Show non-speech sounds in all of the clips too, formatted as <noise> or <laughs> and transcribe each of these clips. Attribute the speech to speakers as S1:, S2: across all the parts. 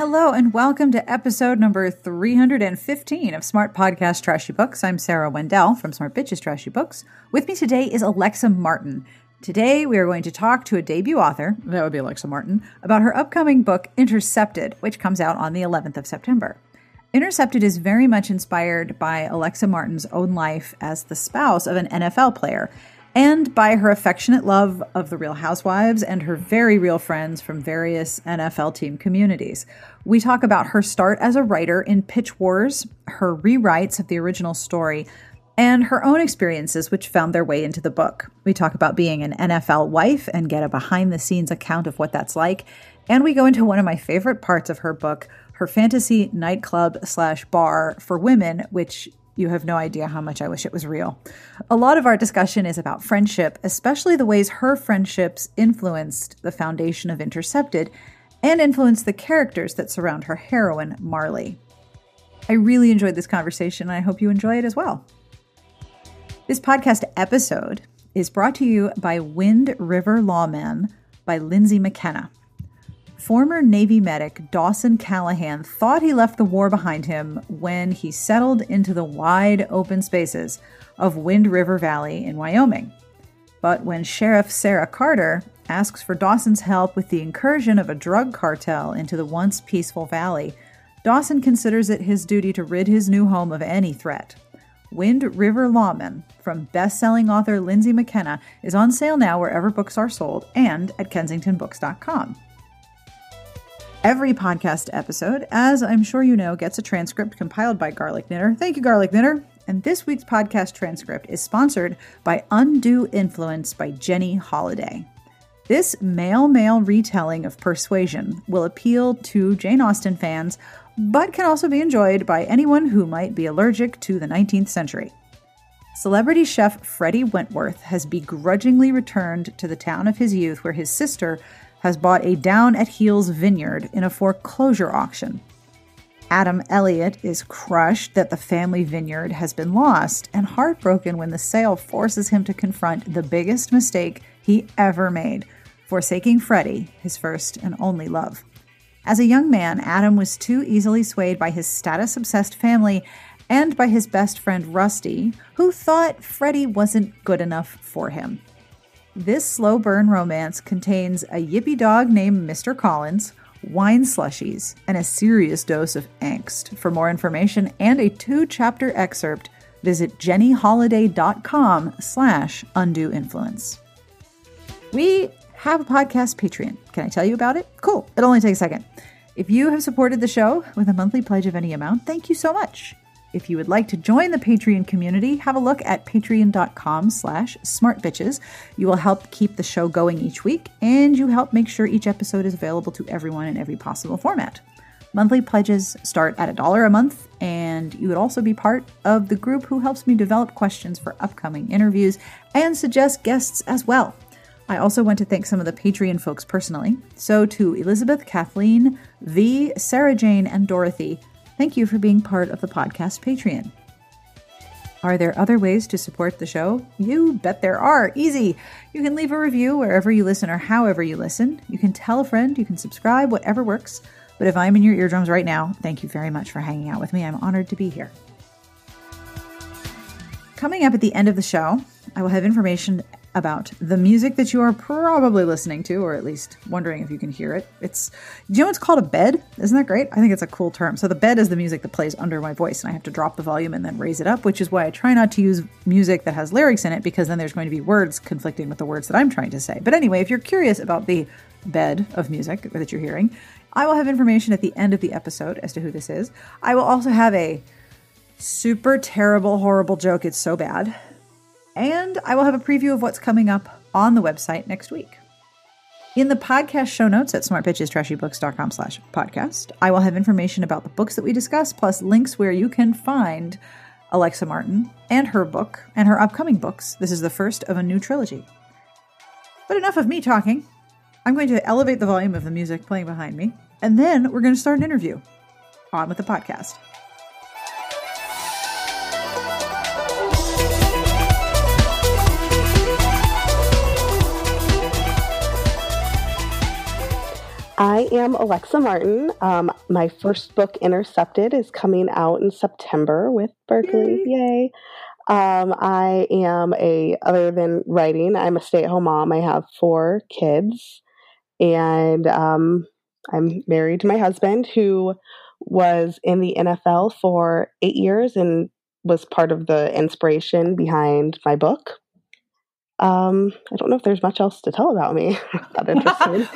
S1: Hello, and welcome to episode number 315 of Smart Podcast Trashy Books. I'm Sarah Wendell from Smart Bitches Trashy Books. With me today is Alexa Martin. Today, we are going to talk to a debut author, that would be Alexa Martin, about her upcoming book, Intercepted, which comes out on the 11th of September. Intercepted is very much inspired by Alexa Martin's own life as the spouse of an NFL player and by her affectionate love of the Real Housewives and her very real friends from various NFL team communities. We talk about her start as a writer in Pitch Wars, her rewrites of the original story, and her own experiences, which found their way into the book. We talk about being an NFL wife and get a behind the scenes account of what that's like. And we go into one of my favorite parts of her book, her fantasy nightclub slash bar for women, which you have no idea how much I wish it was real. A lot of our discussion is about friendship, especially the ways her friendships influenced the foundation of Intercepted and influenced the characters that surround her heroine, Marlee. I really enjoyed this conversation, and I hope you enjoy it as well. This podcast episode is brought to you by Wind River Lawman by Lindsay McKenna. Former Navy medic Dawson Callahan thought he left the war behind him when he settled into the wide open spaces of Wind River Valley in Wyoming. But when Sheriff Sarah Carter asks for Dawson's help with the incursion of a drug cartel into the once peaceful valley, Dawson considers it his duty to rid his new home of any threat. Wind River Lawman from best-selling author Lindsay McKenna is on sale now wherever books are sold and at kensingtonbooks.com. Every podcast episode, as I'm sure you know, gets a transcript compiled by Garlic Knitter. Thank you, Garlic Knitter. And this week's podcast transcript is sponsored by Undue Influence by Jenny Holiday. This male male retelling of Persuasion will appeal to Jane Austen fans, but can also be enjoyed by anyone who might be allergic to the 19th century. Celebrity chef Freddie Wentworth has begrudgingly returned to the town of his youth where his sister has bought a down at heels vineyard in a foreclosure auction. Adam Elliott is crushed that the family vineyard has been lost and heartbroken when the sale forces him to confront the biggest mistake he ever made, forsaking Freddie, his first and only love. As a young man, Adam was too easily swayed by his status obsessed family and by his best friend Rusty, who thought Freddie wasn't good enough for him. This slow burn romance contains a yippy dog named Mr. Collins, wine slushies, and a serious dose of angst. For more information and a two-chapter excerpt, visit jennyholiday.com slash undue influence. We have a podcast Patreon. Can I tell you about it? Cool. It only takes a second. If you have supported the show with a monthly pledge of any amount, thank you so much. If you would like to join the Patreon community, have a look at patreon.com slash smartbitches. You will help keep the show going each week, and you help make sure each episode is available to everyone in every possible format. Monthly pledges start at a dollar a month, and you would also be part of the group who helps me develop questions for upcoming interviews and suggest guests as well. I also want to thank some of the Patreon folks personally. So to Elizabeth, Kathleen, V, Sarah Jane, and Dorothy, Thank you for being part of the podcast Patreon. Are there other ways to support the show? You bet there are. Easy. You can leave a review wherever you listen or however you listen. You can tell a friend, you can subscribe, whatever works. But if I'm in your eardrums right now, thank you very much for hanging out with me. I'm honored to be here. Coming up at the end of the show, I will have information about the music that you are probably listening to, or at least wondering if you can hear it. It's, do you know it's called a bed? Isn't that great? I think it's a cool term. So the bed is the music that plays under my voice, and I have to drop the volume and then raise it up, which is why I try not to use music that has lyrics in it, because then there's going to be words conflicting with the words that I'm trying to say. But anyway, if you're curious about the bed of music that you're hearing, I will have information at the end of the episode as to who this is. I will also have a super terrible, horrible joke. It's so bad and I will have a preview of what's coming up on the website next week. In the podcast show notes at smartbitchestrashybooks.com slash podcast, I will have information about the books that we discuss, plus links where you can find Alexa Martin and her book and her upcoming books. This is the first of a new trilogy. But enough of me talking. I'm going to elevate the volume of the music playing behind me, and then we're going to start an interview. On with the podcast.
S2: I am Alexa Martin. Um, my first book, Intercepted, is coming out in September with Berkley. Yay! Yay. Um, I am a, other than writing, I'm a stay at home mom. I have four kids, and um, I'm married to my husband who was in the NFL for eight years and was part of the inspiration behind my book. Um, I don't know if there's much else to tell about me. <laughs> that interesting.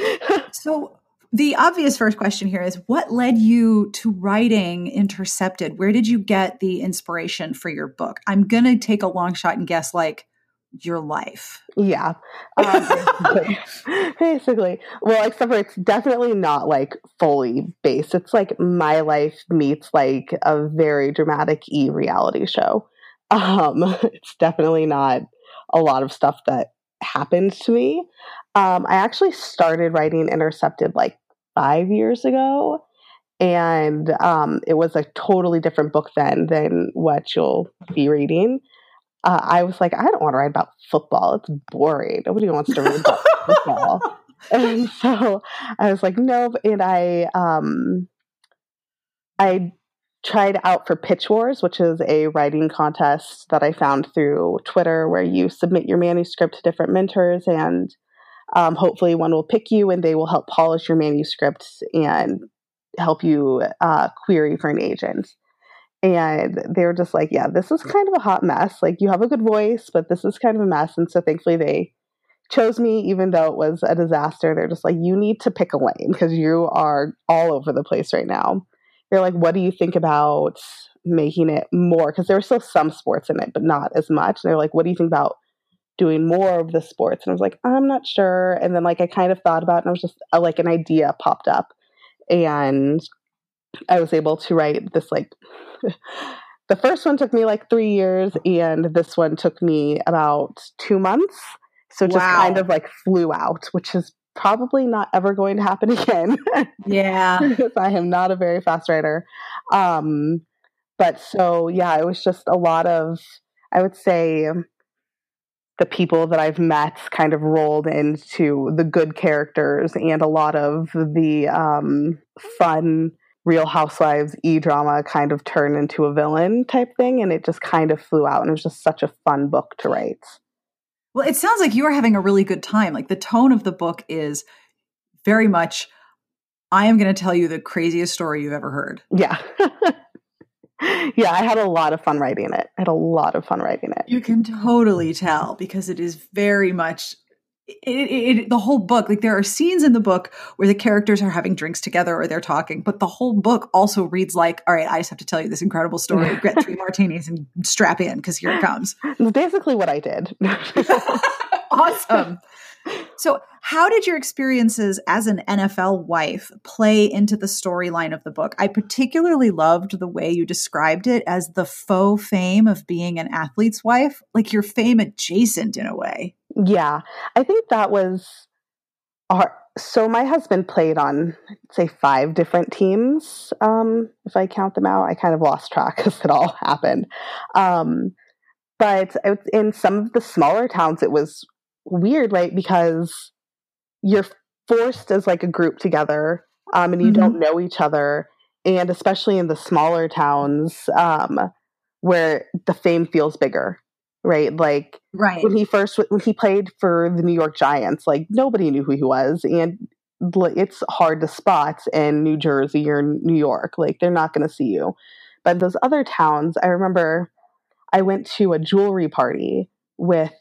S2: <laughs>
S1: so, the obvious first question here is what led you to writing Intercepted? Where did you get the inspiration for your book? I'm going to take a long shot and guess like your life.
S2: Yeah. <laughs> Um, basically. Well, except for it's definitely not like fully based. It's like my life meets like a very dramatic e reality show. Um, <laughs> it's definitely not a lot of stuff that happened to me. Um, I actually started writing Intercepted like five years ago. And um, it was a totally different book then than what you'll be reading. Uh, I was like, I don't want to write about football. It's boring. Nobody wants to read about <laughs> football. And so I was like, nope. And I, um, I tried out for Pitch Wars, which is a writing contest that I found through Twitter where you submit your manuscript to different mentors and um, hopefully, one will pick you and they will help polish your manuscripts and help you uh, query for an agent. And they were just like, yeah, this is kind of a hot mess. Like, you have a good voice, but this is kind of a mess. And so, thankfully, they chose me, even though it was a disaster. They're just like, you need to pick a lane because you are all over the place right now. They're like, what do you think about making it more? Because there were still some sports in it, but not as much. And they're like, what do you think about doing more of the sports. And i was like i'm not sure. And then like i kind of thought about it and i was just uh, like an idea popped up. And i was able to write this like <laughs> the first one took me like three years and this one took me about two months. So just wow. kind of like flew out which is probably not ever going to happen <laughs> again.
S1: Yeah. <laughs>
S2: Because i am not a very fast writer. Um but so yeah it was just a lot of i would say the people that I've met kind of rolled into the good characters and a lot of the um, fun Real Housewives e drama kind of turned into a villain type thing, and it just kind of flew out, and it was just such a fun book to write.
S1: Well, it sounds like you are having a really good time. Like the tone of the book is very much, I am going to tell you the craziest story you've ever heard.
S2: Yeah. <laughs> <laughs> yeah, I had a lot of fun writing it. I had a lot of fun writing it.
S1: You can totally tell because it is very much it, it, it, the whole book like there are scenes in the book where the characters are having drinks together or they're talking but the whole book also reads like all right i just have to tell you this incredible story. Get three martinis and strap in because here it comes. <laughs>
S2: Basically what i did. <laughs>
S1: Awesome so, how did your experiences as an NFL wife play into the storyline of the book? I particularly loved the way you described it as the faux fame of being an athlete's wife, like your fame adjacent in a way.
S2: Yeah, I think that was our. So, my husband played on, say, five different teams. Um, if I count them out, I kind of lost track <laughs> as it all happened. Um, but in some of the smaller towns, it was weird, right? Because you're forced as like a group together um, and you mm-hmm. don't know each other. And especially in the smaller towns um, where the fame feels bigger, right? Like
S1: right.
S2: when he first, when he played for the New York Giants, like nobody knew who he was. And it's hard to spot in New Jersey or New York. Like they're not going to see you. But those other towns, I remember I went to a jewelry party with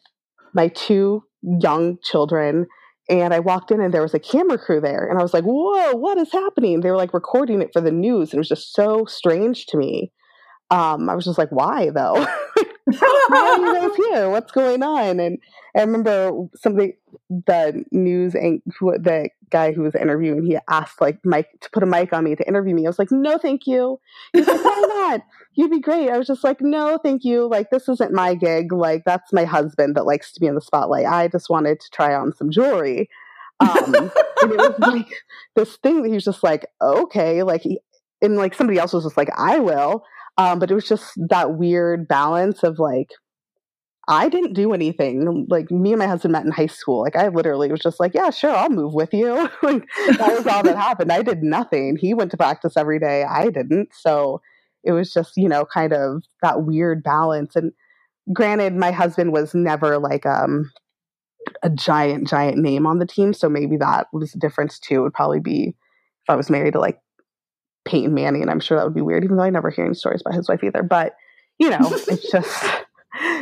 S2: my two young children and I walked in and there was a camera crew there and I was like, "Whoa, what is happening?" They were like recording it for the news and it was just so strange to me. Um, I was just like, "Why though?" <laughs> Why are you guys <laughs> here? What's going on? And I remember something the news and the guy who was interviewing, he asked like Mike to put a mic on me to interview me. I was like, no, thank you. He's like, why <laughs> not? You'd be great. I was just like, no, thank you. Like, this isn't my gig. Like, that's my husband that likes to be in the spotlight. I just wanted to try on some jewelry. Um, and it was like this thing that he was just like, okay, like he, and like somebody else was just like, I will. Um, but it was just that weird balance of like, I didn't do anything. Like me and my husband met in high school. Like I literally was just like, yeah, sure, I'll move with you. <laughs> like that was all that happened. I did nothing. He went to practice every day. I didn't. So it was just, you know, kind of that weird balance. And granted, my husband was never like um a giant, giant name on the team. So maybe that was the difference too. It would probably be if I was married to like Peyton Manning, and I'm sure that would be weird, even though I never hear any stories about his wife either. But, you know, <laughs> it's just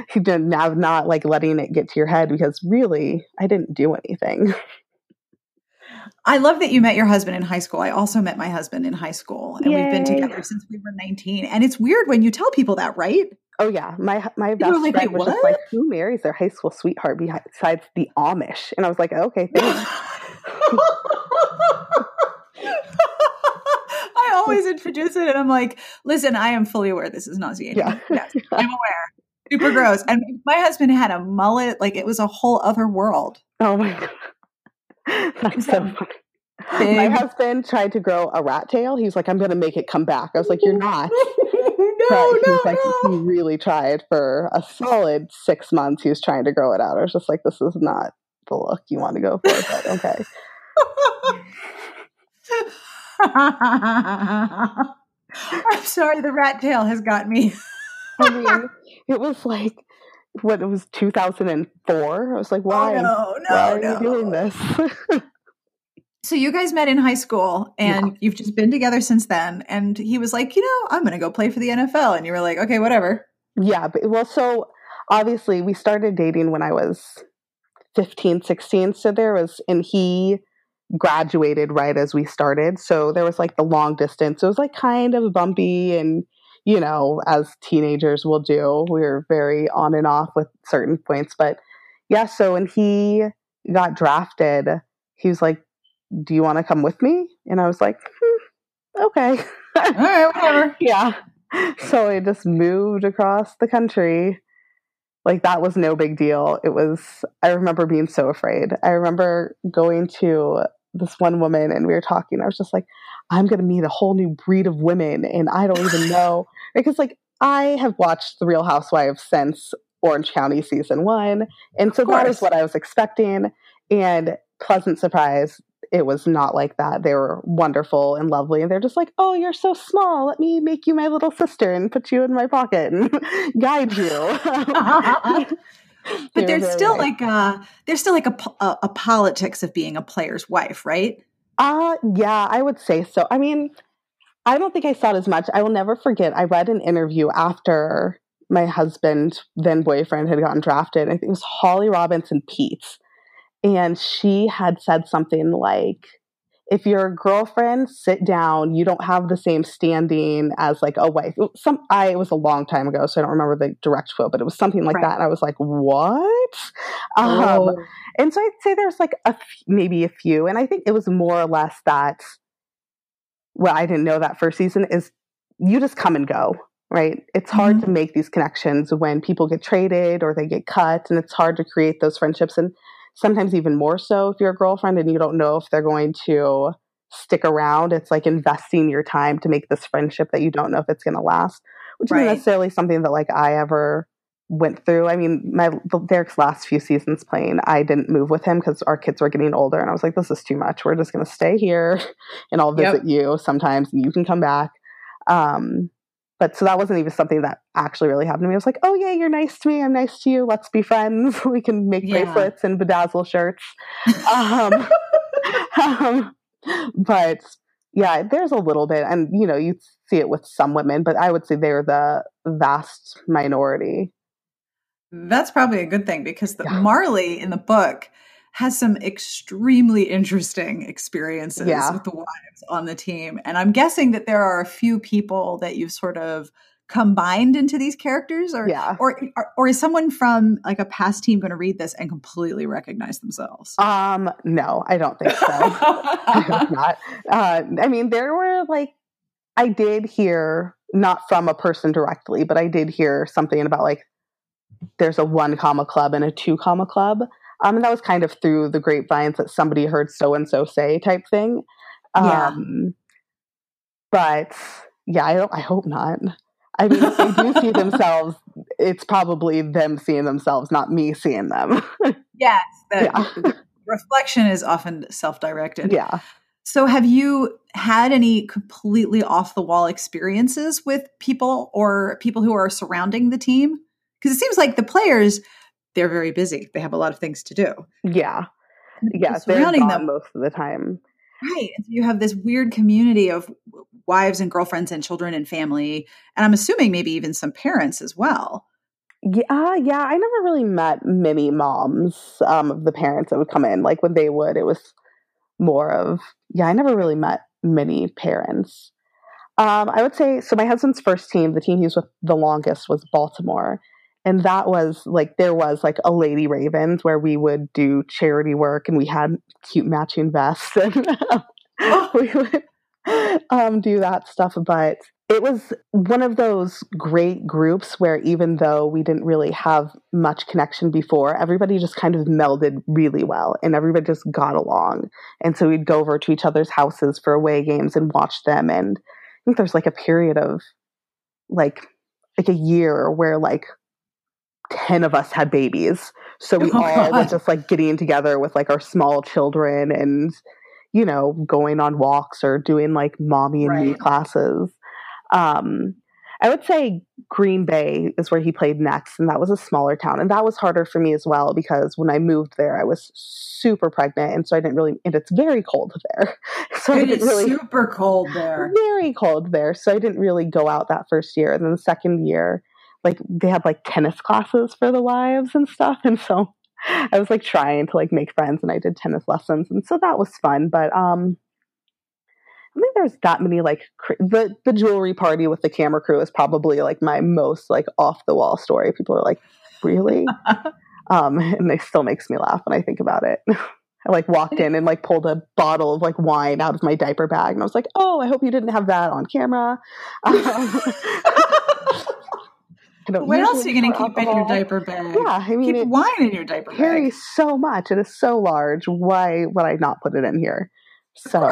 S2: he didn't not, not like letting it get to your head because really I didn't do anything.
S1: I love that you met your husband in high school. I also met my husband in high school and Yay. we've been together since we were 19. And it's weird when you tell people that, right?
S2: Oh yeah, my my best like, friend was just like, "Who marries their high school sweetheart besides the Amish?" And I was like, "Okay, thanks." <laughs> <laughs>
S1: I always introduce it, and I'm like, "Listen, I am fully aware this is nauseating. Yeah. Yes, <laughs> I'm aware. Super gross." And my husband had a mullet; like it was a whole other world.
S2: Oh my god, <laughs> that's so funny. Big. My husband tried to grow a rat tail. He's like, "I'm going to make it come back." I was like, "You're <laughs> not."
S1: no, no,
S2: like,
S1: no.
S2: He really tried for a solid six months. He was trying to grow it out. I was just like, "This is not the look you want to go for." But okay. <laughs>
S1: I'm sorry, the rat tail has got me.
S2: I mean, it was like what it was 2004. I was like, why?
S1: Oh, no, no,
S2: why are
S1: no.
S2: you doing this? <laughs>
S1: so you guys met in high school and yeah. you've just been together since then. And he was like, you know, I'm going to go play for the NFL. And you were like, okay, whatever.
S2: Yeah. But, well, so obviously we started dating when I was 15, 16. So there was, and he graduated right as we started. So there was like the long distance. It was like kind of bumpy and you know, as teenagers will do. We were very on and off with certain points. But yeah, so when he got drafted, he was like, Do you want to come with me? And I was like, hmm, Okay.
S1: All right, whatever. <laughs>
S2: yeah. So I just moved across the country. Like that was no big deal. It was, I remember being so afraid. I remember going to this one woman and we were talking. I was just like, I'm going to meet a whole new breed of women and I don't even <laughs> know. because, like, I have watched The Real Housewives since Orange County season one. And so that is what I was expecting. And pleasant surprise, it was not like that. They were wonderful and lovely. And they're just like, oh, you're so small. Let me make you my little sister and put you in my pocket and <laughs> guide you. <laughs> <laughs>
S1: but there's still nice. like a there's still like a, a, a politics of being a player's wife, right?
S2: Uh yeah, I would say so. I mean, I don't think I saw it as much. I will never forget. I read an interview after my husband, then boyfriend, had gotten drafted. I think it was Holly Robinson Peete, and she had said something like, if your girlfriend sit down, you don't have the same standing as like a wife. Some I it was a long time ago, so I don't remember the direct quote, but it was something like right. that. And I was like, what? Um, oh. and so I'd say there's like a maybe a few, and I think it was more or less that. Well, I didn't know that first season is you just come and go, right? It's hard mm-hmm. to make these connections when people get traded or they get cut, and it's hard to create those friendships. And sometimes even more so if you're a girlfriend and you don't know if they're going to stick around. It's like investing your time to make this friendship that you don't know if it's going to last, which right. isn't necessarily something that like I ever went through. I mean, my Derek's last few seasons playing, I didn't move with him because our kids were getting older, and I was like, "This is too much. We're just going to stay here, <laughs> and I'll visit yep. you sometimes, and you can come back." Um, but so that wasn't even something that actually really happened to me. I was like, oh, yeah, you're nice to me. I'm nice to you. Let's be friends. <laughs> we can make yeah. bracelets and bedazzle shirts. <laughs> um, um, but yeah, there's a little bit. And, you know, you see it with some women, but I would say they're the vast minority.
S1: That's probably a good thing because the, yeah. Marlee in the book has some extremely interesting experiences yeah. with the wives on the team. And I'm guessing that there are a few people that you've sort of combined into these characters or
S2: yeah.
S1: or, or, or is someone from like a past team going to read this and completely recognize themselves
S2: um no i don't think so i hope <laughs> not uh, i mean there were like i did hear not from a person directly but i did hear something about like there's a one comma club and a two comma club um, and that was kind of through the grapevines that somebody heard so and so say type thing. Um, yeah. But yeah, I don't. I hope not. I mean, if they do see <laughs> themselves, it's probably them seeing themselves, not me seeing them. <laughs>
S1: yes, yeah. reflection is often self-directed.
S2: Yeah.
S1: So, have you had any completely off the wall experiences with people or people who are surrounding the team? Because it seems like the players, they're very busy. They have a lot of things to do.
S2: Yeah. Yeah. Surrounding them most of the time.
S1: Right. You have this weird community of wives and girlfriends and children and family. And I'm assuming maybe even some parents as well.
S2: Yeah, yeah. I never really met many moms um, of the parents that would come in. Like when they would, it was more of yeah, I never really met many parents. Um, I would say so. My husband's first team, the team he was with the longest, was Baltimore, and that was like there was like a Lady Ravens where we would do charity work, and we had cute matching vests, <laughs> and we would um, do that stuff. But it was one of those great groups where even though we didn't really have much connection before, everybody just kind of melded really well and everybody just got along. And so we'd go over to each other's houses for away games and watch them. And I think there's like a period of like like a year where like 10 of us had babies. So we <laughs> oh, all were just like getting together with like our small children and, you know, going on walks or doing like mommy and right. me classes. Um, I would say Green Bay is where he played next, and that was a smaller town. And that was harder for me as well because when I moved there, I was super pregnant, and so I didn't really. And it's very cold there, <laughs> so
S1: it
S2: I didn't really
S1: super cold there,
S2: very cold there. So I didn't really go out that first year. And then the second year, like they had like tennis classes for the wives and stuff, and so I was like trying to like make friends, and I did tennis lessons, and so that was fun. But um, I think there's that many like cr- the the jewelry party with the camera crew is probably like my most like off the wall story. People are like, really, <laughs> um, and it still makes me laugh when I think about it. <laughs> I like walked in and like pulled a bottle of like wine out of my diaper bag, and I was like, "Oh, I hope you didn't have that on camera." <laughs>
S1: Um, what else are you going to keep alcohol. in your diaper bag?
S2: Yeah, I mean,
S1: keep wine in your diaper
S2: carries bag. so much. It is so large. Why would I not put it in here?
S1: So,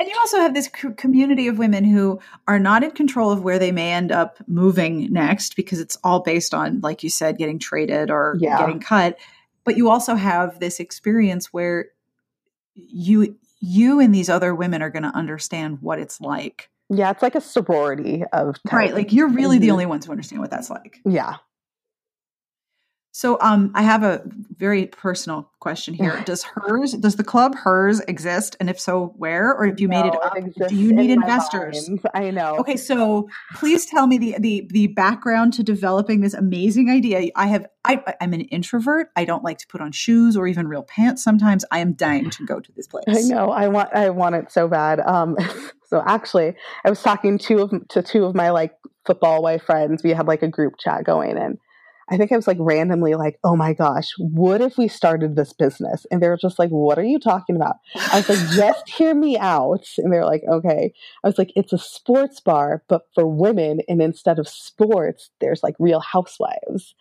S1: and you also have this community of women who are not in control of where they may end up moving next because it's all based on, like you said, getting traded or yeah. getting cut. But you also have this experience where you you and these other women are going to understand what it's like.
S2: Yeah, it's like a sorority of
S1: right. Like you're really the only ones who understand what that's like.
S2: Yeah,
S1: so um, I have a very personal question here. <laughs> Does hers, does the club hers exist? And if so, where? Or if you no, made it up, it do you need investors?
S2: I know.
S1: Okay, so please tell me the, the the background to developing this amazing idea. I have I I'm an introvert. I don't like to put on shoes or even real pants sometimes. I am dying to go to this <laughs> place.
S2: I know. I want I want it so bad. Um <laughs> so actually I was talking to of to two of my like football wife friends. We had like a group chat going and I think I was like randomly like, oh my gosh, what if we started this business? And they were just like, what are you talking about? I was like, just <laughs> hear me out. And they're like, okay. I was like, it's a sports bar, but for women. And instead of sports, there's like real housewives.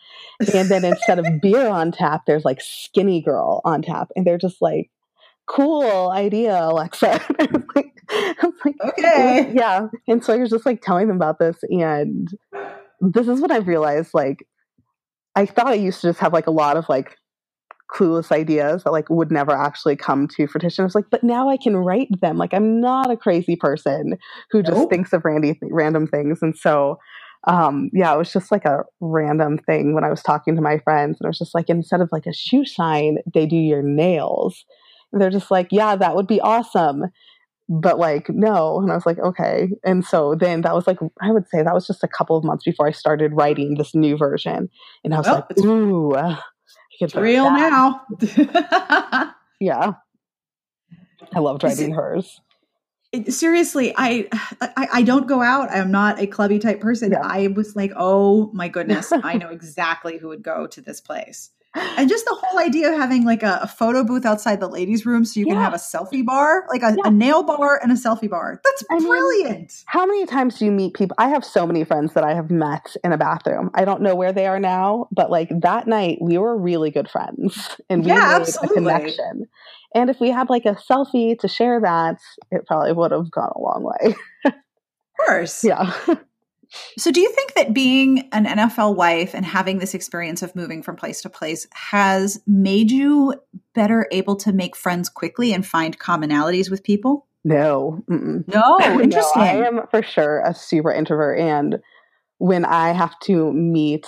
S2: And then instead of <laughs> beer on tap, there's like skinny girl on tap. And they're just like, cool idea, Alexa. <laughs> I'm like,
S1: I'm like, okay.
S2: Yeah. And so I was just like telling them about this. And this is what I've realized like, I thought I used to just have like a lot of like clueless ideas that like would never actually come to fruition. I was like, but now I can write them. Like I'm not a crazy person who just nope. thinks of randy th- random things. And so um yeah, it was just like a random thing when I was talking to my friends and I was just like instead of like a shoe shine, they do your nails. And they're just like, yeah, that would be awesome but like no. And i was like okay. And so then that was like i would say that was just a couple of months before i started writing this new version. And i was well, like ooh uh,
S1: it's real now. <laughs>
S2: Yeah. I loved writing hers.
S1: seriously I, I, I don't go out. I'm not a clubby type person. Yeah. i was like oh my goodness. I know <laughs> exactly who would go to this place and just the whole idea of having like a, a, photo booth outside the ladies' room so you yeah. can have a selfie bar, like a, yeah. a, nail bar and a selfie bar. That's I brilliant. Mean,
S2: how many times do you meet people? I have so many friends that I have met in a bathroom. I don't know where they are now, but like that night we were really good friends and we yeah, made absolutely. a connection. And if we had like a selfie to share that, it probably would have gone a long way.
S1: of course. <laughs>
S2: Yeah.
S1: So, do you think that being an NFL wife and having this experience of moving from place to place has made you better able to make friends quickly and find commonalities with people?
S2: No. Mm-mm.
S1: No, interesting. <laughs>
S2: no, I am for sure a super introvert. And when I have to meet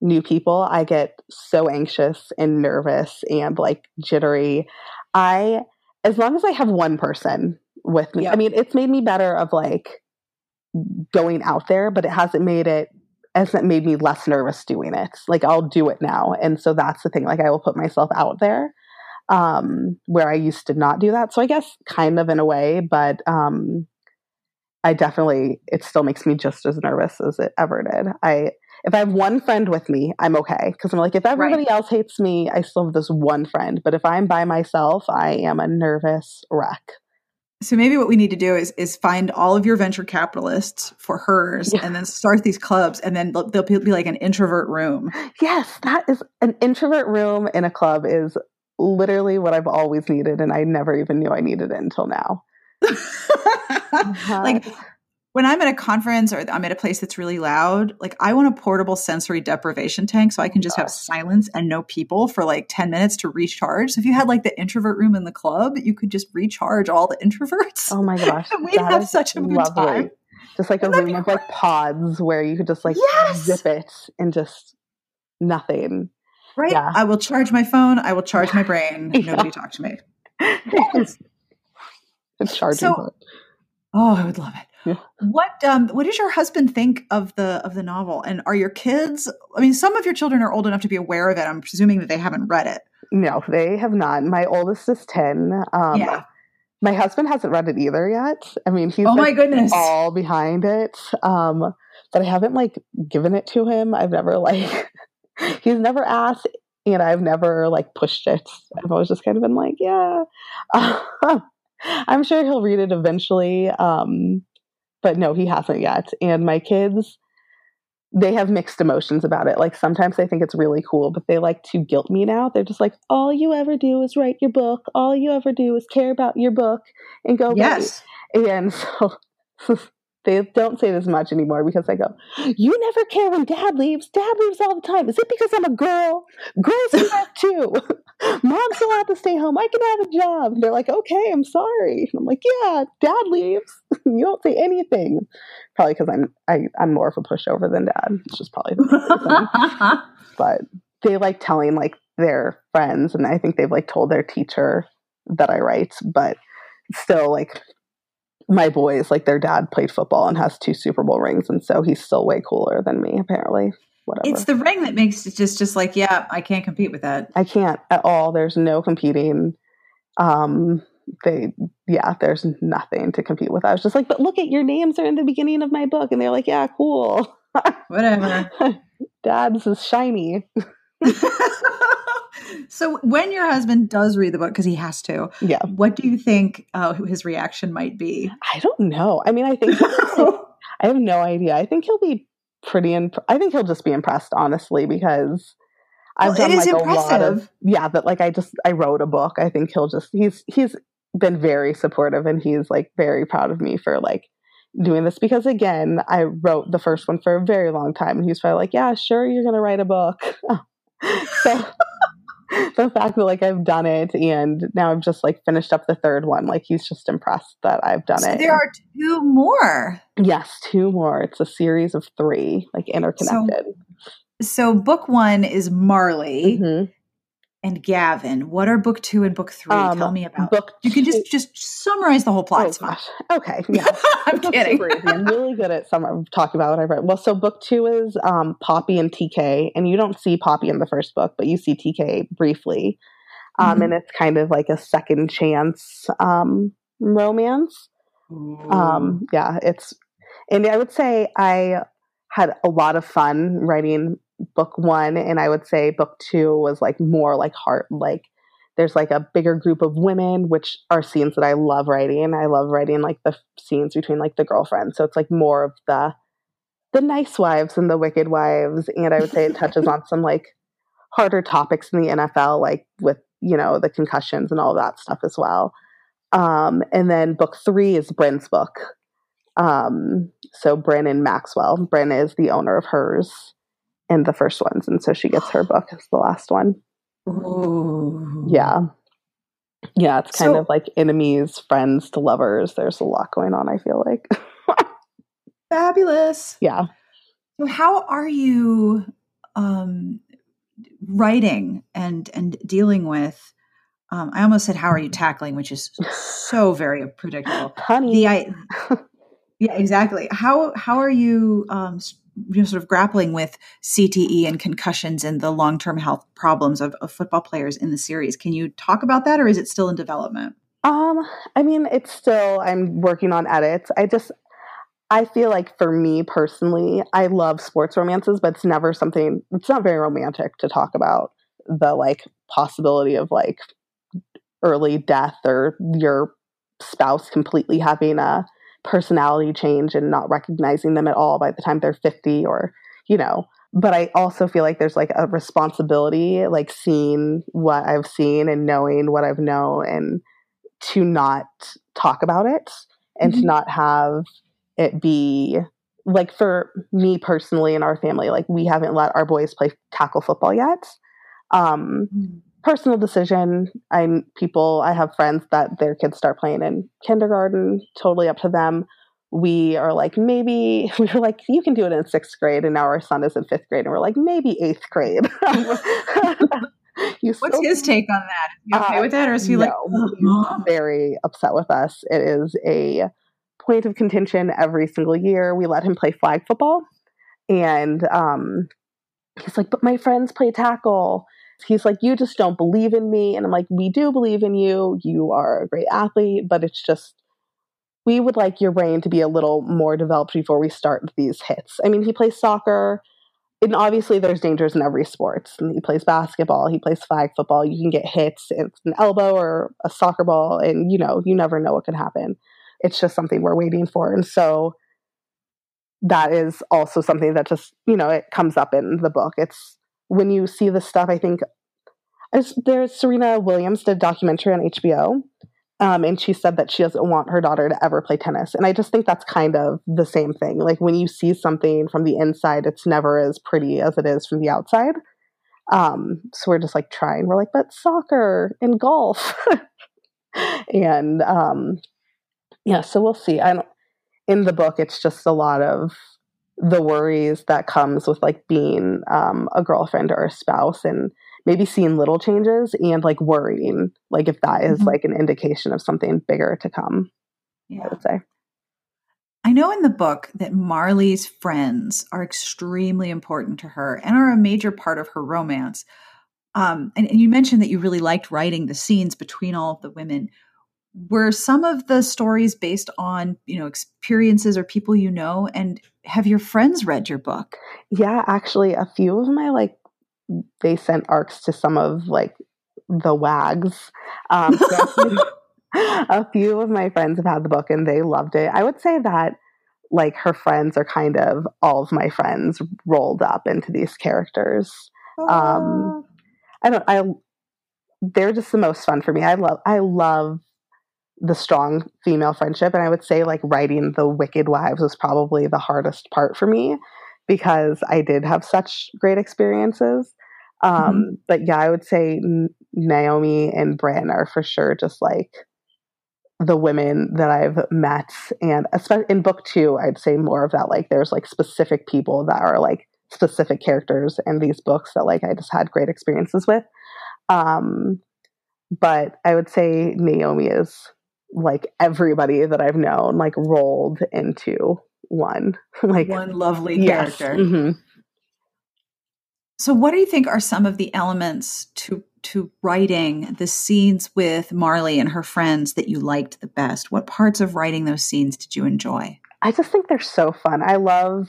S2: new people, I get so anxious and nervous and like jittery. I, as long as I have one person with me, I mean, it's made me better of like going out there, but it hasn't made it hasn't made me less nervous doing it. Like I'll do it now. And so that's the thing. Like I will put myself out there. Um, where I used to not do that. So I guess kind of in a way, but um I definitely it still makes me just as nervous as it ever did. I if I have one friend with me, I'm okay. Because I'm like, if everybody right. else hates me, I still have this one friend. But if I'm by myself, I am a nervous wreck.
S1: So maybe what we need to do is is find all of your venture capitalists for hers, yeah. and then start these clubs, and then they'll, they'll be like an introvert room.
S2: Yes, that is an introvert room in a club is literally what I've always needed, and I never even knew I needed it until now. <laughs>
S1: uh-huh. Like when I'm at a conference or I'm at a place that's really loud, like I want a portable sensory deprivation tank so I can just have silence and no people for like 10 minutes to recharge. So if you had like the introvert room in the club, you could just recharge all the introverts.
S2: Oh my gosh. <laughs>
S1: We'd have such a good lovely. time.
S2: Just like Wouldn't a room of like pods where you could just like yes! zip it and just nothing.
S1: Right? Yeah. I will charge my phone. I will charge my <laughs> brain. yeah. Nobody talk to me. <laughs>
S2: Yes. Charging so,
S1: Oh, I would love it. Yeah. What um what does your husband think of the of the novel? And are your kids I mean some of your children are old enough to be aware of it. I'm presuming that they haven't read it.
S2: No, they have not. My oldest is 10. Um yeah. my husband hasn't read it either yet. I mean, he's
S1: oh my goodness.
S2: all behind it. Um but I haven't like given it to him. I've never <laughs> like he's never asked and I've never like pushed it. I've always just kind of been like, yeah. <laughs> I'm sure he'll read it eventually. Um, but no, he hasn't yet. And my kids, they have mixed emotions about it. Like sometimes they think it's really cool, but they like to guilt me now. They're just like, all you ever do is write your book. All you ever do is care about your book and go.
S1: Yes.
S2: Write. And so <laughs> they don't say this much anymore because I go, You never care when dad leaves. Dad leaves all the time. Is it because I'm a girl? Girls do that too. <laughs> Mom's have to stay home. I can have a job. And they're like, Okay, I'm sorry. And I'm like, Yeah, dad leaves. <laughs> you don't say anything. Probably because I'm I, I'm more of a pushover than dad. It's just probably <laughs> But they like telling like their friends, and I think they've like told their teacher that I write, but still like my boys, like their dad played football and has two Super Bowl rings, and so he's still way cooler than me, apparently. Whatever.
S1: It's the ring that makes it just just like, yeah, I can't compete with that.
S2: I can't at all. There's no competing. Um, they, yeah, there's nothing to compete with. I was just like, but look at your names are in the beginning of my book, and they're like, yeah, cool. <laughs>
S1: Whatever. <laughs>
S2: Dad's is shiny. <laughs> <laughs>
S1: so when your husband does read the book because he has to
S2: yeah.
S1: what do you think uh, his reaction might be?
S2: I don't know. I mean i think <laughs> i have no idea. I think he'll be pretty imp- i think he'll just be impressed honestly because i've well, done like impressive. a lot of yeah but like i just i wrote a book. I think he'll just he's he's been very supportive and he's like very proud of me for like doing this because again i wrote the first one for a very long time and he's probably like yeah sure you're gonna write a book <laughs> so the fact that like I've done it and now I've just like finished up the third one. Like he's just impressed that I've done so it.
S1: There are two more.
S2: Yes, two more. It's a series of three, like interconnected.
S1: So, so book one is Marlee. Mm-hmm and Gavin. What are book two and book three? Um, Tell me about. Book you can just just summarize the whole plot.
S2: Oh. Okay, <laughs> yeah.
S1: I'm kidding.
S2: I'm really good at some talking about what I've read. Well, so book two is um, Poppy and TK, and you don't see Poppy in the first book, but you see TK briefly, um, mm-hmm. and it's kind of like a second chance um, romance. Um, yeah, it's, and I would say I had a lot of fun writing book one and i would say book two was like more like heart like there's like a bigger group of women which are scenes that i love writing. I love writing like the scenes between like the girlfriends. So it's like more of the the nice wives and the wicked wives and i would say it touches <laughs> on some like harder topics in the nfl like with you know the concussions and all that stuff as well. Um and then book three is bryn's book. Um, so Bryn and Maxwell. Bryn is the owner of hers in the first ones, and so she gets her book as the last one.
S1: Ooh.
S2: Yeah. Yeah, it's kind
S1: So-
S2: of like enemies, friends to lovers. There's a lot going on, I feel like. <laughs>
S1: Fabulous.
S2: yeah.
S1: So how are you um, writing and and dealing with? Um, I almost said, "How are you tackling?" Which is so very predictable. <laughs>
S2: Honey.
S1: The I, yeah, exactly. How how are you, um, you know, sort of grappling with CTE and concussions and the long term health problems of, of football players in the series? Can you talk about that, or is it still in development?
S2: Um, I mean, it's still I'm working on edits. I just I feel like for me personally, I love sports romances, but it's never something it's not very romantic to talk about the like possibility of like early death or your spouse completely having a personality change and not recognizing them at all by the time they're 50 or you know. But i also feel like there's like a responsibility like seeing what i've seen and knowing what i've known and to not talk about it and
S1: Mhm.
S2: to not have it be like for me personally and our family like we haven't let our boys play tackle football yet. Um personal decision i'm people i have friends that their kids start playing in kindergarten totally up to them we are like maybe <laughs> we were like you can do it in sixth grade and now our son is in fifth grade and we're like maybe eighth grade <laughs> you
S1: What's his take on that? Is he okay
S2: Uh,
S1: with that, or is he like,
S2: no, he's very upset with us. It is a point of contention every single year. We let him play flag football, and um, he's like, "But my friends play tackle." He's like, "You just don't believe in me," and I'm like, "We do believe in you. You are a great athlete, but it's just." We would like your brain to be a little more developed before we start these hits. I mean, he plays soccer and obviously there's dangers in every sport. And he plays basketball, he plays flag football. You can get hits, it's an elbow or a soccer ball, and you know, you never know what can happen. It's just something we're waiting for. And so that is also something that just, you know, it comes up in the book. It's when you see this stuff, I think there's, Serena Williams did a documentary on HBO. Um, and she said that she doesn't want her daughter to ever play tennis. And I just think that's kind of the same thing. Like when you see something from the inside, it's never as pretty as it is from the outside. Um, so we're just like trying. We're like, but soccer and golf. <laughs> and um, yeah, so we'll see. I don't, in the book, it's just a lot of the worries that comes with like being um, a girlfriend or a spouse and maybe seeing little changes and like worrying like if that is
S1: Mhm.
S2: like an indication of something bigger to come i would say
S1: I know in the book that Marlee's friends are extremely important to her and are a major part of her romance. Um, and, and you mentioned that you really liked writing the scenes between all of the women. Were some of the stories based on you know experiences or people you know? And have your friends read your book?
S2: yeah actually a few of my like they sent arcs to some of like the wags um so a, few, <laughs> <laughs> a few of my friends have had the book and they loved it i would say that like her friends are kind of all of my friends rolled up into these characters Um, I don't I they're just the most fun for me. I love I love the strong female friendship and I would say like writing the wicked wives was probably the hardest part for me because I did have such great experiences. Um but yeah, I would say Naomi and Bran are for sure just like the women that I've met and especially in book 2 I'd say more of that like there's like specific people that are like specific characters in these books that like I just had great experiences with. Um, but I would say Naomi is like everybody that I've known, like rolled into one. <laughs> like
S1: one lovely
S2: yes.
S1: character.
S2: Mhm.
S1: So, what do you think are some of the elements to to writing the scenes with Marlee and her friends that you liked the best? What parts of writing those scenes did you enjoy?
S2: I just think they're so fun. I love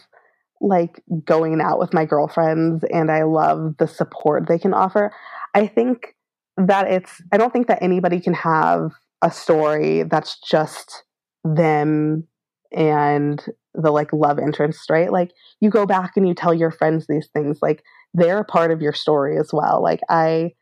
S2: like going out with my girlfriends and I love the support they can offer. I think that it's I don't think that anybody can have a story that's just them and the like love interest, right? Like you go back and you tell your friends these things like they're a part of your story as well. Like I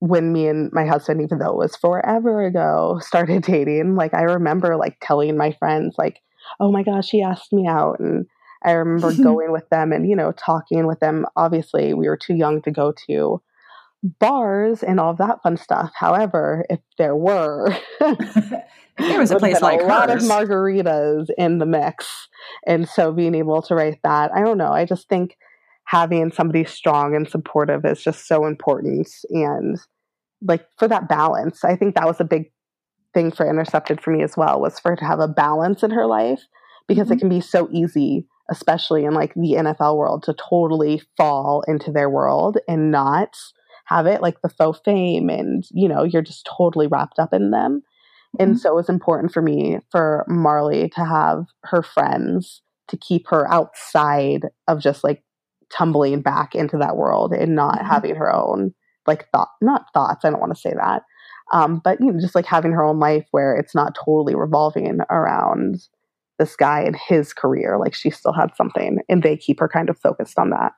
S2: when me and my husband even though it was forever ago started <laughs> dating, like I remember like telling my friends like oh my gosh, he asked me out. And I remember <laughs> going with them and, you know, talking with them. Obviously, we were too young to go to bars and all of that fun stuff. However, if there were, <laughs>
S1: there was a <laughs> place like
S2: a lot of margaritas in the mix, and so being able to write that, I don't know. I just think having somebody strong and supportive is just so important, and like for that balance, I think that was a big thing for Intercepted for me as well was for her to have a balance in her life because mm-hmm. it can be so easy especially in like the NFL world to totally fall into their world and not have it like the faux fame and you know you're just totally wrapped up in them and mm-hmm. so it was important for me for Marlee to have her friends to keep her outside of just like tumbling back into that world and not mm-hmm. having her own like thought not thoughts i don't want to say that um, but you know just like having her own life where it's not totally revolving around this guy and his career like she still had something and they keep her kind of focused on that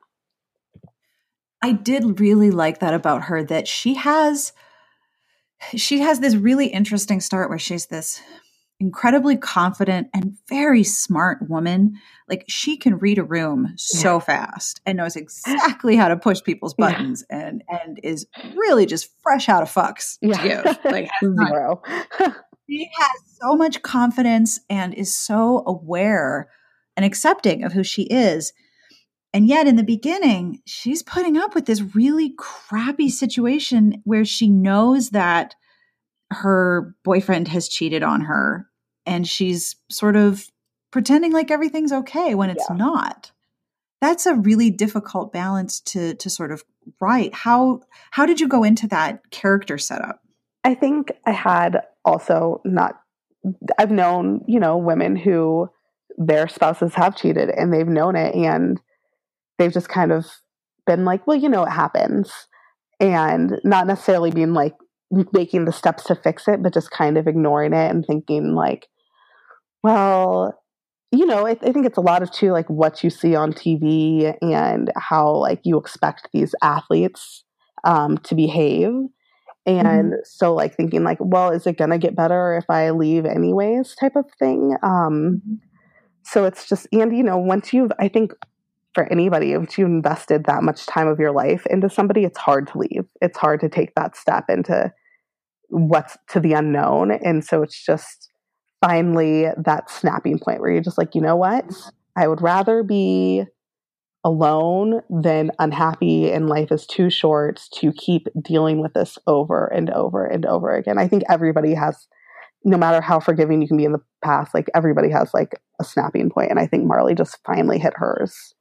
S1: I did really like that about her that she has she has this really interesting start where she's this incredibly confident and very smart woman. Like she can read a room so yeah. fast and knows exactly how to push people's buttons yeah. and and is really just fresh out of fucks yeah. <laughs> Like zero. <laughs> she has so much confidence and is so aware and accepting of who she is and yet, in the beginning, she's putting up with this really crappy situation where she knows that her boyfriend has cheated on her and she's sort of pretending like everything's okay when it's yeah. not. That's a really difficult balance to to sort of write. How how did you go into that character setup?
S2: I think I had also not I've known, you know, women who their spouses have cheated and they've known it and they've just kind of been like, well, you know, it happens. And not necessarily being like making the steps to fix it, but just kind of ignoring it and thinking, like, well, you know, I, I think it's a lot of too like what you see on TV and how like you expect these athletes um, to behave. And mm-hmm. so, like, thinking, like, well, is it going to get better if I leave anyways, type of thing. Um, mm-hmm. so it's just, and, you know, once you've, I think for anybody if you invested that much time of your life into somebody it's hard to leave. It's hard to take that step into what's to the unknown. And so it's just finally that snapping point where you're just like you know what? I would rather be alone than unhappy and life is too short to keep dealing with this over and over and over again. I think everybody has no matter how forgiving you can be in the past like everybody has like a snapping point and i think Marlee just finally hit hers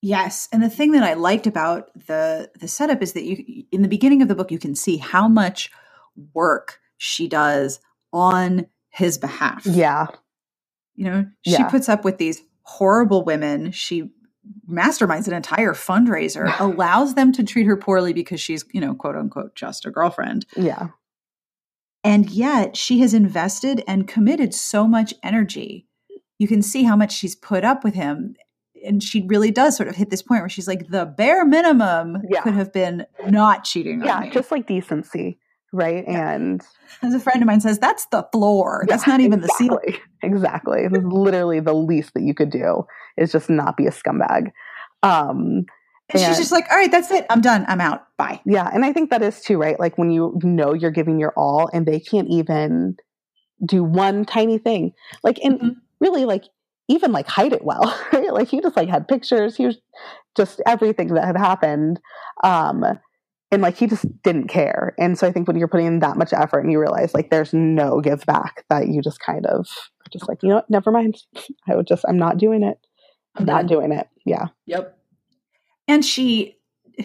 S1: Yes, and the thing that I liked about the the setup is that you in the beginning of the book you can see how much work she does on his behalf.
S2: Yeah.
S1: You know, she yeah. puts up with these horrible women. She masterminds an entire fundraiser, <laughs> allows them to treat her poorly because she's, you know, quote unquote just a girlfriend.
S2: Yeah.
S1: And yet she has invested and committed so much energy. You can see how much she's put up with him and she really does sort of hit this point where she's like, the bare minimum yeah. could have been not cheating
S2: yeah, just like decency, right? Yeah. And
S1: as a friend of mine says, that's the floor. That's not even
S2: exactly,
S1: the ceiling.
S2: Exactly. <laughs> It's literally the least that you could do is just not be a scumbag. Um,
S1: and, and she's just like, all right, that's it. I'm done. I'm out. Bye.
S2: Yeah. And I think that is too, right? Like when you know you're giving your all and they can't even do one tiny thing. Like, and mm-hmm. really, like, even like hide it well. <laughs> Right? Like he just like had pictures. He was just everything that had happened. Um, and like he just didn't care. And so I think when you're putting in that much effort and you realize like there's no give back, that you just kind of just like, you know what, never mind. <laughs> I would just I'm not doing it. I'm not doing it. Yeah.
S1: Yep. And she <sighs>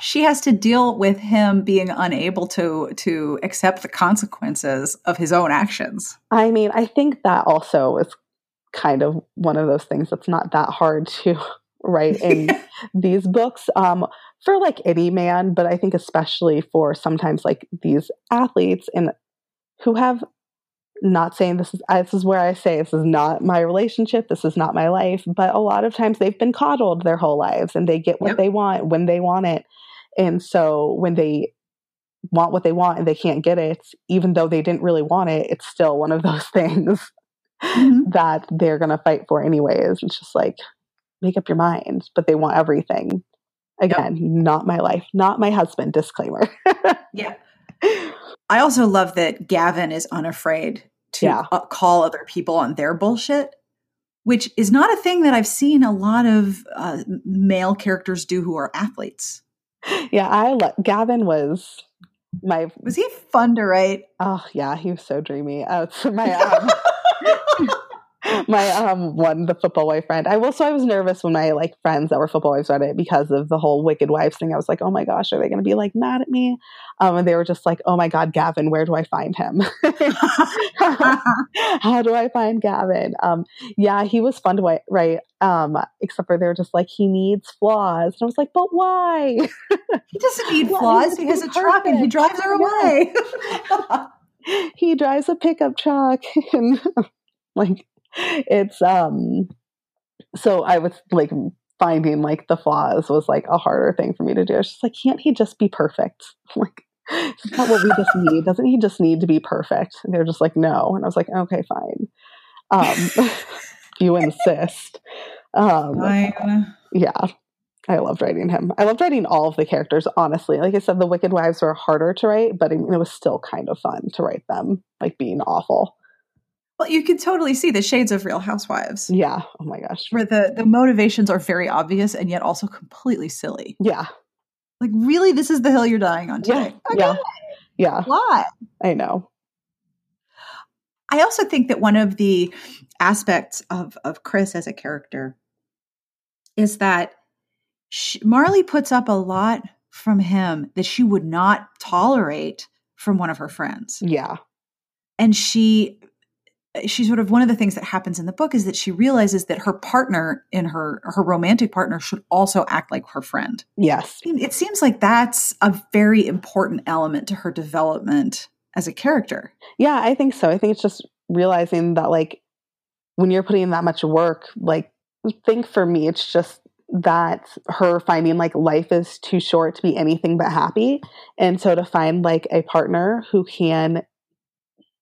S1: she has to deal with him being unable to to accept the consequences of his own actions.
S2: I mean, I think that also is kind of one of those things that's not that hard to <laughs> write in <laughs> these books um, for like any man, but I think especially for sometimes like these athletes and who have not saying this is this is where I say this is not my relationship, this is not my life, but a lot of times they've been coddled their whole lives and they get what yep. they want when they want it. And so when they want what they want and they can't get it, even though they didn't really want it, it's still one of those <laughs> things mm-hmm. that they're going to fight for anyways. It's just like, make up your mind, but they want everything. Again, yep. not my life, not my husband. Disclaimer. <laughs>
S1: yeah. I also love that Gavin is unafraid to yeah. uh, call other people on their bullshit, which is not a thing that I've seen a lot of uh, male characters do who are athletes.
S2: Yeah, I lo- Gavin was my
S1: was he fun to write?
S2: Oh yeah, he was so dreamy. Uh, so my <laughs> um, <laughs> my um one the football wife friend. I will so I was nervous when my like friends that were football wives read it because of the whole wicked wives thing. I was like, oh my gosh, are they going to be like mad at me? Um, and they were just like, oh my god, Gavin, where do I find him? <laughs> How do I find Gavin? Um, yeah, he was fun to write. Um, except for they were just like he needs flaws, and I was like, but why? <laughs>
S1: he doesn't need flaws. He has a truck and he drives her away.
S2: he drives a pickup truck and <laughs> like it's um so I was like finding like the flaws was like a harder thing for me to do. It's just like, can't he just be perfect? <laughs> Like it's not what we just <laughs> need. Doesn't he just need to be perfect? And they're just like, no. And I was like, okay, fine. Um you insist. Um fine. yeah. I loved writing him. I loved writing all of the characters, honestly. Like I said, the Wicked Wives were harder to write, but it was still kind of fun to write them, like being awful.
S1: Well, you can totally see the shades of Real Housewives.
S2: Yeah. Oh my gosh.
S1: Where the the motivations are very obvious and yet also completely silly.
S2: Yeah.
S1: Like really, this is the hill you're dying on today.
S2: Yeah. Yeah. yeah.
S1: Why?
S2: I know.
S1: I also think that one of the aspects of of Chris as a character is that she, Marlee puts up a lot from him that she would not tolerate from one of her friends.
S2: Yeah.
S1: And she she sort of one of the things that happens in the book is that she realizes that her partner in her her romantic partner should also act like her friend.
S2: Yes.
S1: It seems like that's a very important element to her development as a character.
S2: Yeah, I think so. I think it's just realizing that like when you're putting in that much work, like think for me it's just that her finding like life is too short to be anything but happy. And so to find like a partner who can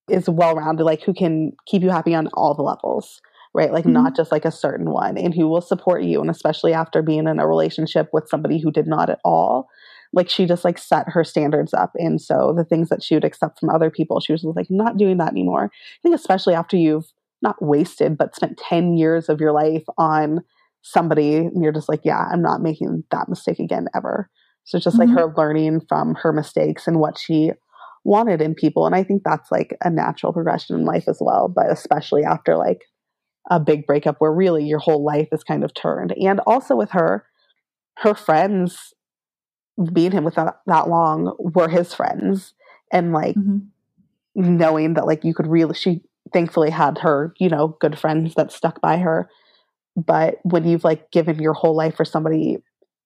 S2: is well rounded, like who can keep you happy on all the levels, right? Like mm-hmm. not just like a certain one, and who will support you. And especially after being in a relationship with somebody who did not at all, like she just like set her standards up. And so the things that she would accept from other people, she was like not doing that anymore. I think especially after you've not wasted, but spent 10 years of your life on somebody, and you're just like, yeah, I'm not making that mistake again ever. So it's just mm-hmm. like her learning from her mistakes and what she wanted in people. And I think that's like a natural progression in life as well, but especially after like a big breakup where really your whole life is kind of turned. And also with her, her friends being him with that, that long were his friends. And like mm-hmm. knowing that like you could really, she thankfully had her, you know, good friends that stuck by her. But when you've like given your whole life for somebody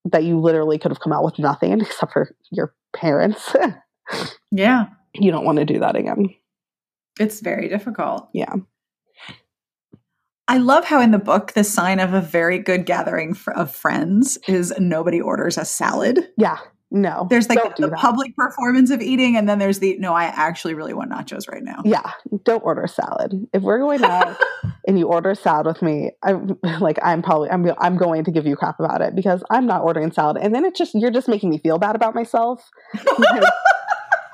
S2: that you literally could have come out with nothing <laughs> except for your parents <laughs>
S1: Yeah.
S2: You don't want to do that again.
S1: It's very difficult.
S2: Yeah.
S1: I love how in the book, the sign of a very good gathering of friends is nobody orders a salad.
S2: Yeah. No.
S1: There's like the, the public performance of eating, and then there's the no, I actually really want nachos right now.
S2: Yeah. Don't order a salad. If we're going out <laughs> and you order salad with me, I'm like, I'm probably I'm I'm going to give you crap about it because I'm not ordering salad. And then it's just you're just making me feel bad about myself. <laughs>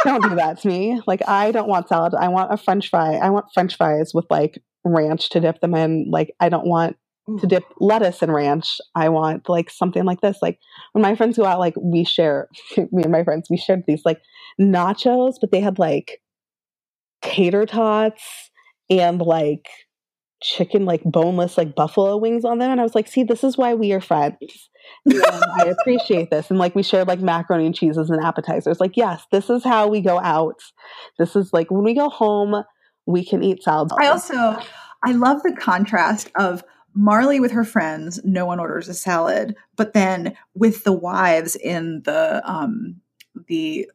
S2: don't do that to me. Like I don't want salad. I want a French fry. I want French fries with like ranch to dip them in. Like I don't want to dip lettuce in ranch. I want like something like this. Like when my friends go out, like we share <laughs> me and my friends, we shared these like nachos, but they had like tater tots and like chicken like boneless like buffalo wings on them and i was like see this is why we are friends i appreciate this. And like we shared like macaroni and cheeses and appetizers. Like yes this is how we go out. This is like when we go home we can eat salad
S1: i also i love the contrast of Marlee with her friends, no one orders a salad, but then with the wives in the um the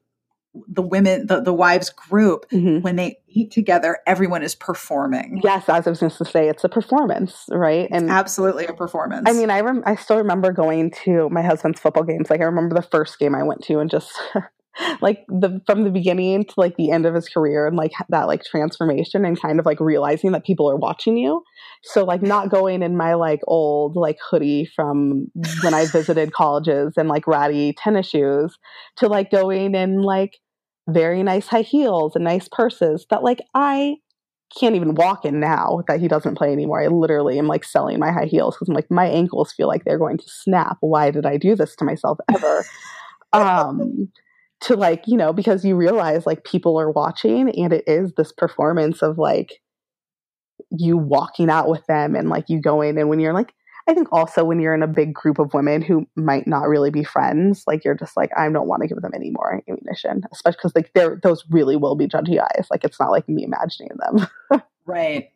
S1: the women the, the wives group mm-hmm. when they eat together everyone is performing.
S2: Yes as i was going to say it's a performance right?
S1: And it's absolutely a performance.
S2: I mean i rem- i still remember going to my husband's football games. Like i remember the first game i went to and just <laughs> <laughs> like the from the beginning to like the end of his career and like that like transformation and kind of like realizing that people are watching you so like not going in my like old like hoodie from when i visited colleges and like ratty tennis shoes to like going in like very nice high heels and nice purses that like i can't even walk in now that he doesn't play anymore. I literally am like selling my high heels because I'm like, my ankles feel like they're going to snap. Why did I do this to myself ever? <laughs> um, to like, you know, because you realize like people are watching and it is this performance of like you walking out with them and like you going and when you're like, I think also when you're in a big group of women who might not really be friends, like you're just like, I don't want to give them any more ammunition, especially because like they're those really will be judgy eyes. Like it's not like me imagining them.
S1: right.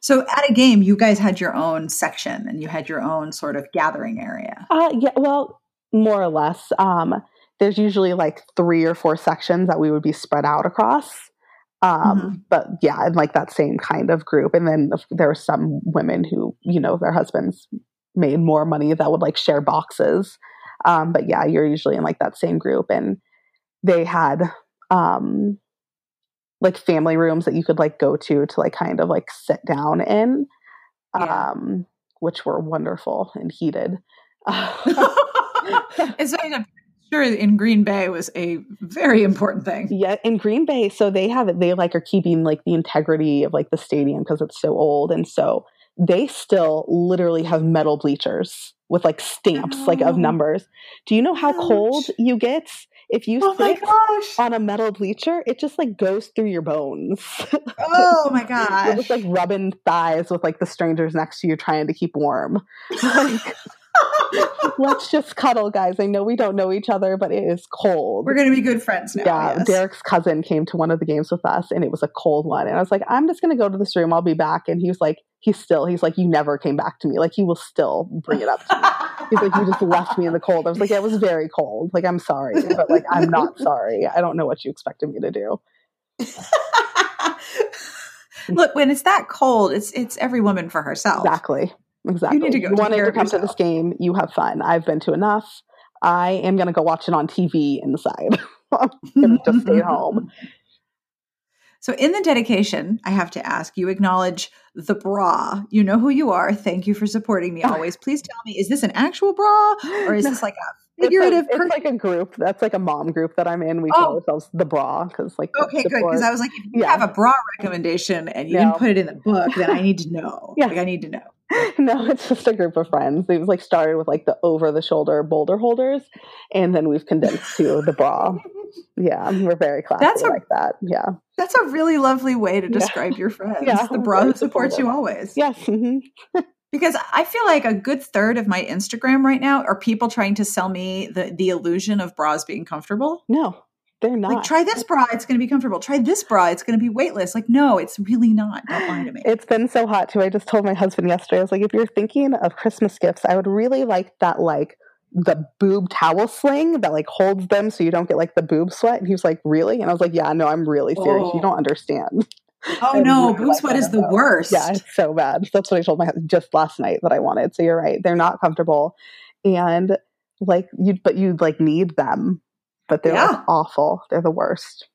S1: So at a game, you guys had your own section and you had your own sort of gathering area.
S2: Uh, yeah, well, more or less. Um, there's usually like three or four sections that we would be spread out across. Um, mm-hmm. But yeah, in like that same kind of group. And then there are some women who, you know, their husbands made more money that would like share boxes. Um, but yeah, you're usually in like that same group. And they had um, like family rooms that you could like go to to like kind of like sit down in, yeah. um, which were wonderful and heated. <laughs>
S1: it's sure in Green Bay was a very important thing.
S2: Yeah, in Green Bay, so they have it. They like are keeping like the integrity of like the stadium because it's so old, and so they still literally have metal bleachers with like stamps oh. like of oh. numbers. Do you know how Ouch. cold you get if you oh sit on a metal bleacher? It just like goes through your bones.
S1: Oh my <laughs> gosh!
S2: You're just like rubbing thighs with like the strangers next to you trying to keep warm. <laughs> Like, <laughs> Let's just cuddle, guys. I know we don't know each other, but it is cold.
S1: We're going to be good friends now.
S2: Yeah. Yes. Derek's cousin came to one of the games with us, and it was a cold one. And I was like, I'm just going to go to this room. I'll be back. And he was like, he's still, he's like, you never came back to me. Like, he will still bring it up to me. <laughs> he's like, you just left me in the cold. I was like, yeah, it was very cold. Like, I'm sorry, but like, I'm not <laughs> sorry. I don't know what you expected me to do.
S1: Look, when it's that cold, it's it's every woman for herself.
S2: Exactly. Exactly. You need to go. You wanted to come to this game. You have fun. I've been to enough. I am going to go watch it on TV inside. I'm going to just stay home.
S1: So, in the dedication, I have to ask you acknowledge the bra. You know who you are. Thank you for supporting me <laughs> always. Please tell me, is this an actual bra or is no, this like a figurative?
S2: It's, a, it's like a group. That's like a mom group that I'm in. We oh. call ourselves the bra because, like,
S1: okay, good. Because I was like, if you yeah. have a bra recommendation and you no. didn't put it in the book, then I need to know. <laughs> yeah. Like, I need to know. <laughs>
S2: no, it's just a group of friends. It was like started with like the over the shoulder boulder holders, and then we've condensed to the bra. <laughs> Yeah, we're very classy that's a, like that. Yeah,
S1: that's a really lovely way to describe yeah. your <laughs> friends. Yeah, the bra who supports you always.
S2: Yes. Mm-hmm.
S1: because I feel like a good third of my Instagram right now are people trying to sell me the the illusion of bras being comfortable.
S2: No, they're not.
S1: Like, try this bra, it's going to be comfortable. Try this bra, it's going to be weightless. Like, no, it's really not. Don't lie to me.
S2: It's been so hot too. I just told my husband yesterday, I was like, if you're thinking of Christmas gifts, I would really like that, like, the boob towel sling that like holds them so you don't get like the boob sweat. And he was like, Really? And I was like, Yeah, no, I'm really serious. Oh. You don't understand.
S1: Oh <laughs> no, really boob like sweat is the worst.
S2: Yeah, it's so bad. That's what I told my husband just last night that I wanted. So you're right. They're not comfortable. And like you but you'd like need them but they're yeah. like awful. They're the worst.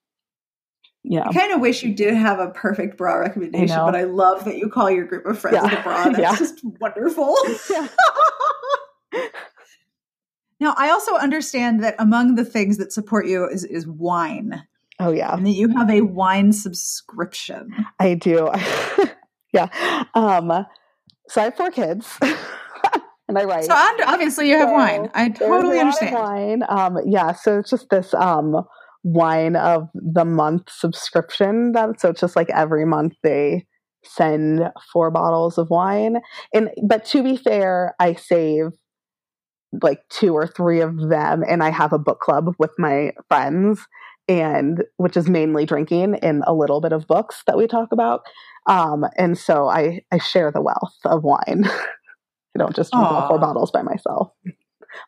S1: Yeah. I kind of wish you did have a perfect bra recommendation, I but I love that you call your group of friends yeah. the bra. <laughs> That's yeah. just wonderful. <laughs> Yeah. <laughs> now, I also understand that among the things that support you is, is wine.
S2: Oh, yeah.
S1: And that you have a wine subscription.
S2: I do. yeah. Um, so I have four kids and I write.
S1: So obviously you have so wine. I totally understand.
S2: wine. Um, yeah. So it's just this um, wine of the month subscription. That so it's just like every month they send four bottles of wine. And but to be fair, I save like two or three of them, and I have a book club with my friends. And which is mainly drinking and a little bit of books that we talk about. Um, and so I, I share the wealth of wine. <laughs> I don't just drink all four bottles by myself.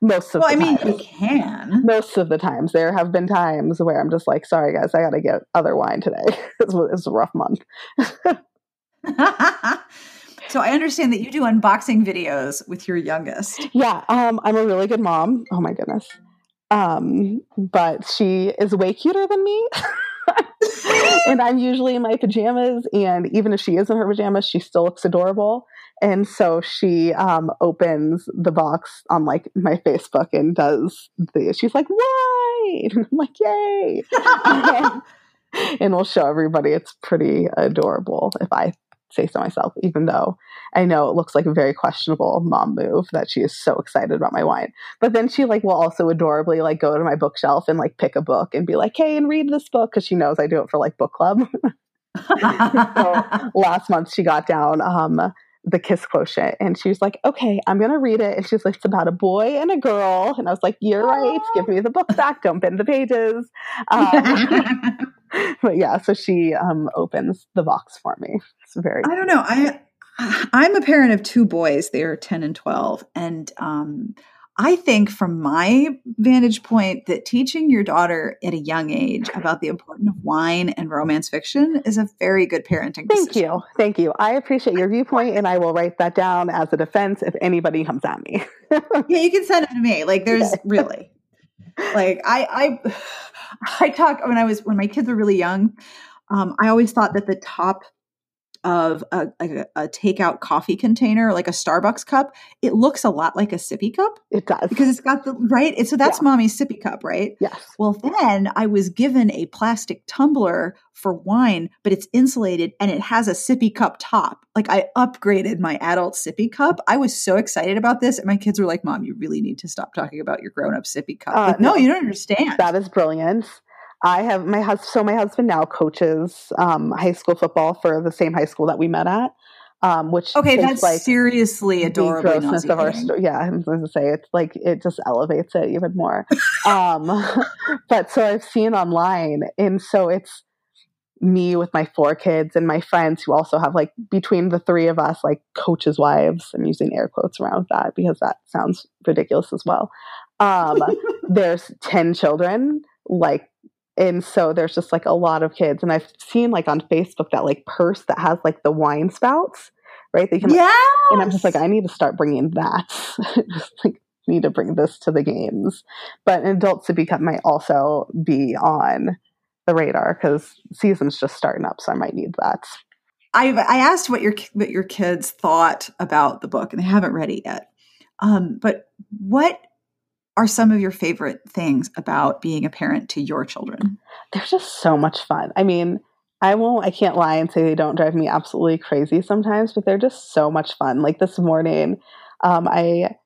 S2: Most of the time.
S1: well, I mean,
S2: times.
S1: you can.
S2: Most of the times, there have been times where I'm just like, "Sorry, guys, I got to get other wine today. <laughs> it's, it's a rough month." <laughs>
S1: so I understand that you do unboxing videos with your youngest.
S2: Yeah, um, I'm a really good mom. Oh my goodness, Um, but she is way cuter than me. <laughs> and I'm usually in my pajamas, and even if she is in her pajamas, she still looks adorable. And so she um, opens the box on like my Facebook and does the. She's like, "Why?" <laughs> And I'm like, "Yay!" <laughs> and we'll show everybody. It's pretty adorable if I say so myself, even though I know it looks like a very questionable mom move that she is so excited about my wine. But then she like will also adorably like go to my bookshelf and like pick a book and be like, "Hey, and read this book" because she knows I do it for like book club. <laughs> so last month she got down um the kiss quotient and she was like okay i'm gonna read it. And she's like it's about a boy and a girl. And i was like you're right. Give me the book back. Don't bend the pages. <laughs> Um, <laughs> but yeah so she um opens the box for me. It's very
S1: i don't know. i i'm a parent of two boys. They're 10 and 12 and um I think, from my vantage point, that teaching your daughter at a young age about the importance of wine and romance fiction is a very good parenting.
S2: Thank
S1: decision.
S2: you, thank you. I appreciate your viewpoint, and I will write that down as a defense if anybody comes at me. <laughs>
S1: yeah, you can send it to me. Like, there's really, like, I, I, <sighs> I talk when I was when my kids were really young. Um, I always thought that the top of a, a, a, takeout coffee container, like a Starbucks cup, it looks a lot like a sippy cup.
S2: It does.
S1: Because it's got the right. So that's yeah. mommy's sippy cup, right?
S2: Yes.
S1: Well, then I was given a plastic tumbler for wine, but it's insulated and it has a sippy cup top. Like I upgraded my adult sippy cup. I was so excited about this. And my kids were like, Mom, you really need to stop talking about your grown up sippy cup. Uh, like, no, no, you don't understand.
S2: That is brilliant. I have my husband. So my husband now coaches um, high school football for the same high school that we met at. Um, which
S1: okay, that's like seriously adorable. grossness of our
S2: story. Yeah, I'm going to say it's like it just elevates it even more. um, <laughs> but so I've seen online, and so it's me with my four kids and my friends who also have like between the three of us like coaches' wives. I'm using air quotes around that because that sounds ridiculous as well. Um, <laughs> there's ten children, like and so there's just like a lot of kids and i've seen like on facebook that like purse that has like the wine spouts right?
S1: They can like, yes!
S2: and i'm just like i need to start bringing that. <laughs> Just like need to bring this to the games. But an adult sippy cup might also be on the radar because season's just starting up so i might need that.
S1: I've, i asked what your what your kids thought about the book and they haven't read it yet. Um, but what are some of your favorite things about being a parent to your children?
S2: They're just so much fun. I mean, I won't, I can't lie and say they don't drive me absolutely crazy sometimes, but they're just so much fun. Like this morning, um, I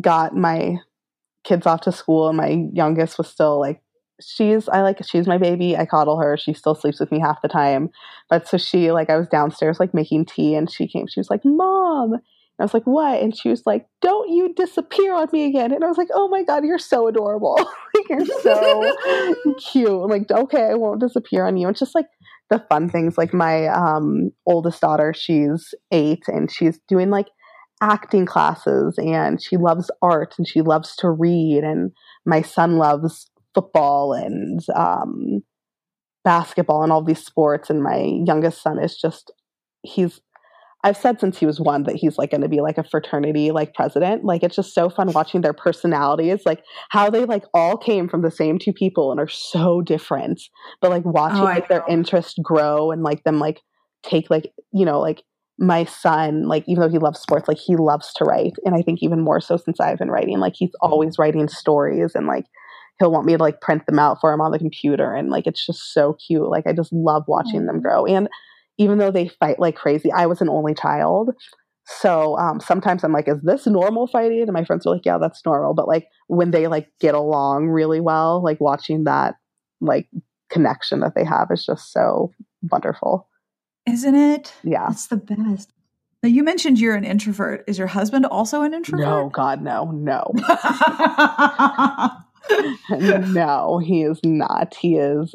S2: got my kids off to school, and my youngest was still like, she's, I like, she's my baby. I coddle her. She still sleeps with me half the time. But so she, like, I was downstairs, like, making tea, and she came, she was like, Mom, I was like, what? And she was like, don't you disappear on me again. And I was like, oh my God, you're so adorable. <laughs> like, you're so <laughs> cute. I'm like, okay, I won't disappear on you. It's just like the fun things. Like my um, oldest daughter, she's eight and she's doing like acting classes and she loves art and she loves to read. And my son loves football and um, basketball and all these sports. And my youngest son is just, he's I've said since he was one that he's like going to be like a fraternity like president. Like it's just so fun watching their personalities, like how they like all came from the same two people and are so different. But like watching oh, like their interest grow and like them like take like you know like my son like even though he loves sports like he loves to write and I think even more so since I've been writing like he's always writing stories and like he'll want me to like print them out for him on the computer and like it's just so cute. Like I just love watching them grow and even though they fight like crazy, I was an only child. So um, sometimes I'm like, is this normal fighting? And my friends are like, yeah, that's normal. But like when they like get along really well, like watching that like connection that they have is just so wonderful.
S1: Isn't it?
S2: Yeah.
S1: It's the best. Now you mentioned you're an introvert. Is your husband also an introvert?
S2: No, God, no, no. <laughs> <laughs> no, he is not. He is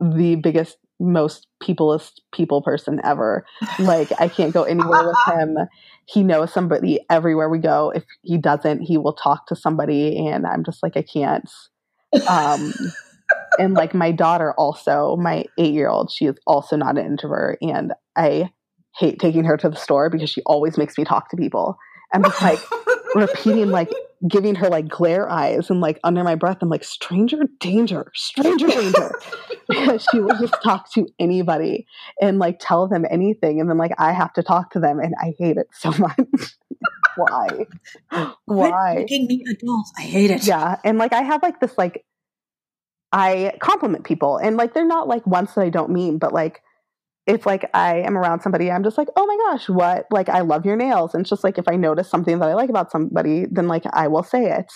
S2: the biggest most peopleist people person ever. <laughs> Like I can't go anywhere with <laughs> him. He knows somebody everywhere we go. If he doesn't, he will talk to somebody and I'm just like I can't. Um and like my daughter also, my 8-year-old, she is also not an introvert and I hate taking her to the store because she always makes me talk to people. I'm just like <laughs> repeating like giving her like glare eyes and like under my breath, I'm like, stranger danger, stranger danger. <laughs> because she will just talk to anybody and like tell them anything. And then like I have to talk to them and I hate it so <laughs> much. Why? Why?
S1: Making me adults. I hate it.
S2: Yeah. And like I have like this like I compliment people and like they're not like once that I don't mean, but like if like I am around somebody, I'm just like, oh my gosh, what? Like I love your nails. And it's just like if I notice something that I like about somebody, then like I will say it.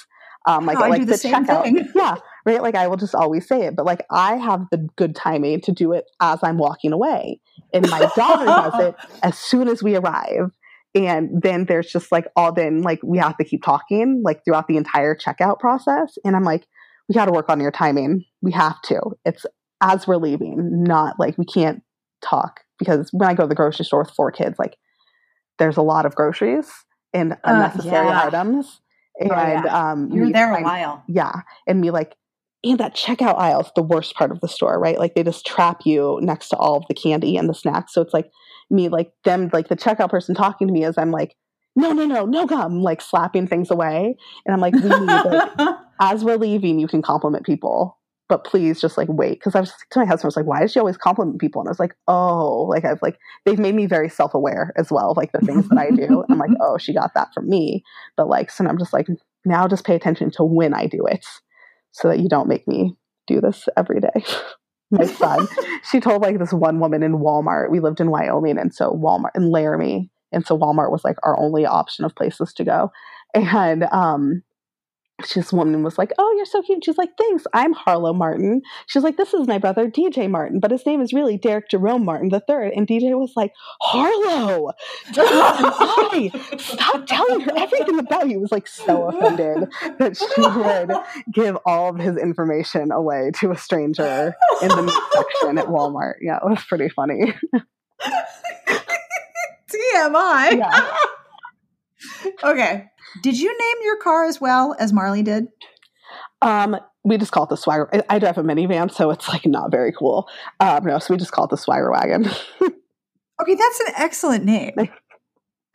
S2: Um, like
S1: Oh, I
S2: like
S1: do the same
S2: checkout.
S1: thing. <laughs>
S2: yeah, right. Like I will just always say it, but like I have the good timing to do it as I'm walking away, and my daughter does it <laughs> as soon as we arrive. And then there's just like all then like we have to keep talking like throughout the entire checkout process. And I'm like, we got to work on your timing. We have to. It's as we're leaving, not like we can't talk because when I go to the grocery store with four kids, like there's a lot of groceries and unnecessary
S1: yeah.
S2: items. And
S1: Oh, yeah.
S2: um,
S1: You're
S2: me
S1: there a
S2: find-
S1: while.
S2: yeah, and me like, and that checkout aisle is the worst part of the store, right? Like they just trap you next to all of the candy and the snacks. So it's like me, like them, like the checkout person talking to me as I'm like, no, no, no, no gum, like slapping things away, and I'm like, we need like, <laughs> as we're leaving, you can compliment people, but please just like wait. Because I was to my husband, I was like, why does she always compliment people? And I was like, oh, like I've like they've made me very self aware as well of like the things that I do. <laughs> I'm like, oh, she got that from me. But like, so I'm just like, now just pay attention to when I do it, so that you don't make me do this every day. <laughs> my son, she told like this one woman in Walmart. We lived in Wyoming, and so Walmart in Laramie, and so Walmart was like our only option of places to go. And um, this woman was like, "Oh, you're so cute." She's like, "Thanks. I'm Harlow Martin." She's like, "This is my brother DJ Martin, but his name is really Derek Jerome Martin the third. And DJ was like, "Harlow, why? Stop telling her everything about you." He was like so offended that she would give all of his information away to a stranger in the section at Walmart. Yeah, it was pretty funny. <laughs>
S1: TMI.
S2: Yeah. <laughs>
S1: okay. Did you name your car as well as Marlee did?
S2: Um, we just call it the swagger. I, I drive a minivan, so it's like not very cool. Um, no, so we just call it the swagger wagon. <laughs>
S1: Okay, that's an excellent name.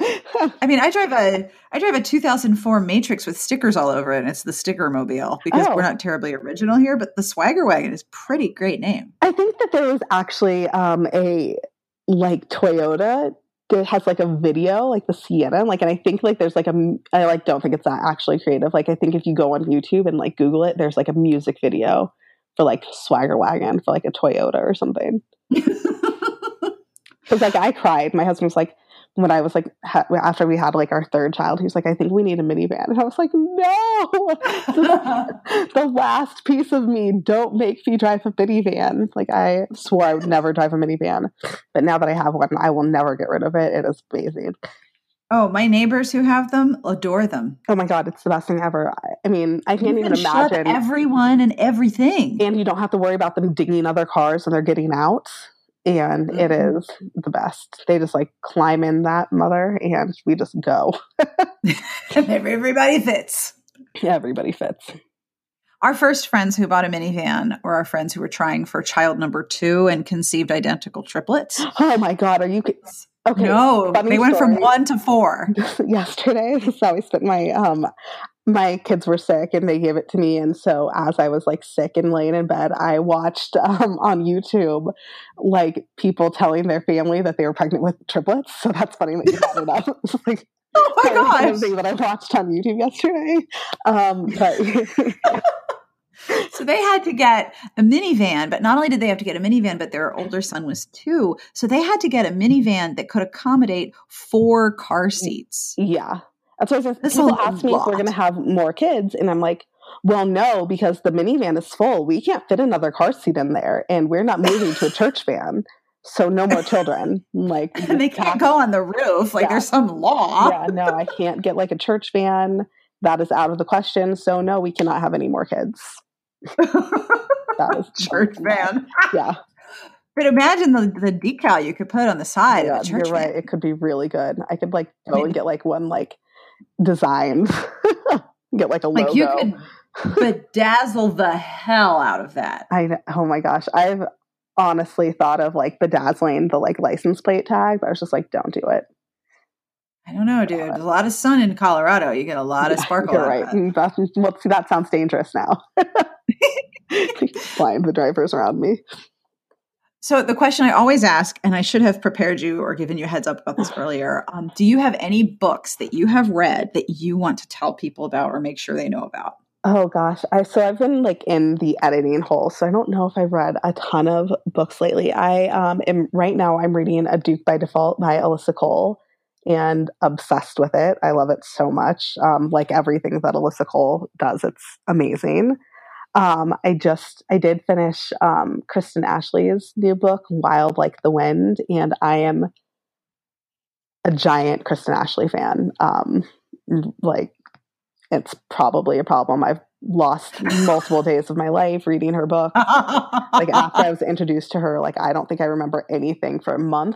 S1: I mean, I drive a I drive a 2004 Matrix with stickers all over it, and it's the Sticker Mobile because
S2: Oh.
S1: we're not terribly original here. But the Swagger Wagon is pretty great name.
S2: I think that there was actually um, a like Toyota that has like a video, like the Sienna, like, and I think like there's like a, I like don't think it's that actually creative. Like, I think if you go on YouTube and like Google it, there's like a music video for like Swagger Wagon for like a Toyota or something. <laughs> Because like I cried. My husband was like, when I was like ha- after we had like our third child, he was like, I think we need a minivan, and I was like, no, <laughs> the last piece of me, don't make me drive a minivan. Like I swore I would never drive a minivan, but now that I have one, I will never get rid of it. It is amazing.
S1: oh, my neighbors who have them adore them.
S2: Oh my god, it's the best thing ever. I, mean, I can't even imagine.
S1: everyone and everything.
S2: and you don't have to worry about them dinging other cars when they're getting out. And it
S1: Mhm.
S2: is the best. They just like climb in that mother, and we just go. <laughs>
S1: everybody fits.
S2: Everybody fits.
S1: Our first friends who bought a minivan were our friends who were trying for child number two and conceived identical triplets. <gasps>
S2: Oh my god, are you okay?
S1: no, they went from one to four. <laughs>
S2: yesterday. This is how I spent my um my kids were sick and they gave it to me and so as I was like sick and laying in bed, I watched <laughs> um on YouTube like people telling their family that they were pregnant with triplets. So that's funny that you brought it up. <laughs> It's like
S1: Oh my
S2: the kind of thing that I watched on YouTube yesterday. Um but <laughs>
S1: So they had to get a minivan, but not only did they have to get a minivan, but their older son was two. So they had to get a minivan that could accommodate four car seats.
S2: yeah. That's what I was
S1: That's
S2: people ask me if we're gonna have more kids and I'm like well, no, because the minivan is full. We can't fit another car seat in there, and we're not moving to a <laughs> church van. So no more children. Like <laughs>
S1: And they can't go on the roof. Like
S2: Yeah.
S1: there's some law.
S2: yeah, no, I can't get like a church van. That is out of the question. So no, we cannot have any more kids. That <laughs> is
S1: church van.
S2: Yeah,
S1: But imagine the, the decal you could put on the side
S2: yeah
S1: of a church
S2: you're right. It could be really good. I could like
S1: I
S2: go
S1: mean-
S2: and get like one like design. <laughs> get like a logo.
S1: Like you could bedazzle the hell out of that.
S2: I oh my gosh, I've honestly thought of like bedazzling the like license plate tag, but I was just like, don't do it.
S1: I don't know, dude. There's a lot of sun in Colorado. You get a lot of sparkle.
S2: You're right. Mm, that. well, see, that sounds dangerous now. <laughs> <laughs> Flying the drivers around me.
S1: So the question I always ask, and I should have prepared you or given you a heads up about this <sighs> earlier, um, do you have any books that you have read that you want to tell people about or make sure they know about?
S2: Oh gosh, I so I've been like in the editing hole, so I don't know if I've read a ton of books lately. I um am right now I'm reading A Duke by Default by Alyssa Cole and obsessed with it. I love it so much. Um, like everything that Alyssa Cole does, it's amazing. Um, I just I did finish um, Kristen Ashley's new book, Wild Like the Wind, and I am a giant Kristen Ashley fan. Um, like it's probably a problem. I've lost multiple days of my life reading her book. <laughs> like after I was introduced to her, like I don't think I remember anything for a month.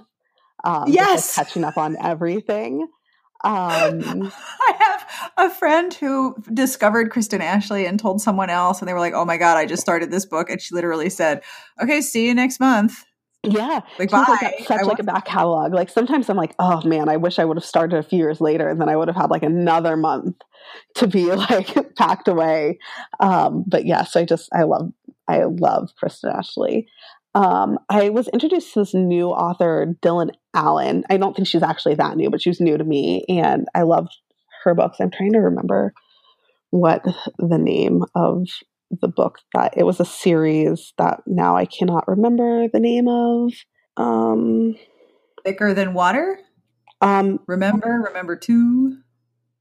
S2: Um,
S1: yes,
S2: catching up on everything. <laughs> Um,
S1: I have a friend who discovered Kristen Ashley and told someone else, and they were like, "Oh my god, I just started this book," and she literally said, "Okay, see you next month."
S2: Yeah,
S1: like bye.
S2: Like such I like a back catalog. Like sometimes I'm like, oh man, I wish I would have started a few years later, and then I would have had like another month to be <laughs> like packed away. Um, but yes, I just I love I love Kristen Ashley. Um, I was introduced to this new author, Dylan Allen. I don't think she's actually that new, but she was new to me, and I loved her books. I'm trying to remember what the name of the book that it was a series that now I cannot remember the name of. Um,
S1: Thicker than water.
S2: Um,
S1: remember, remember two.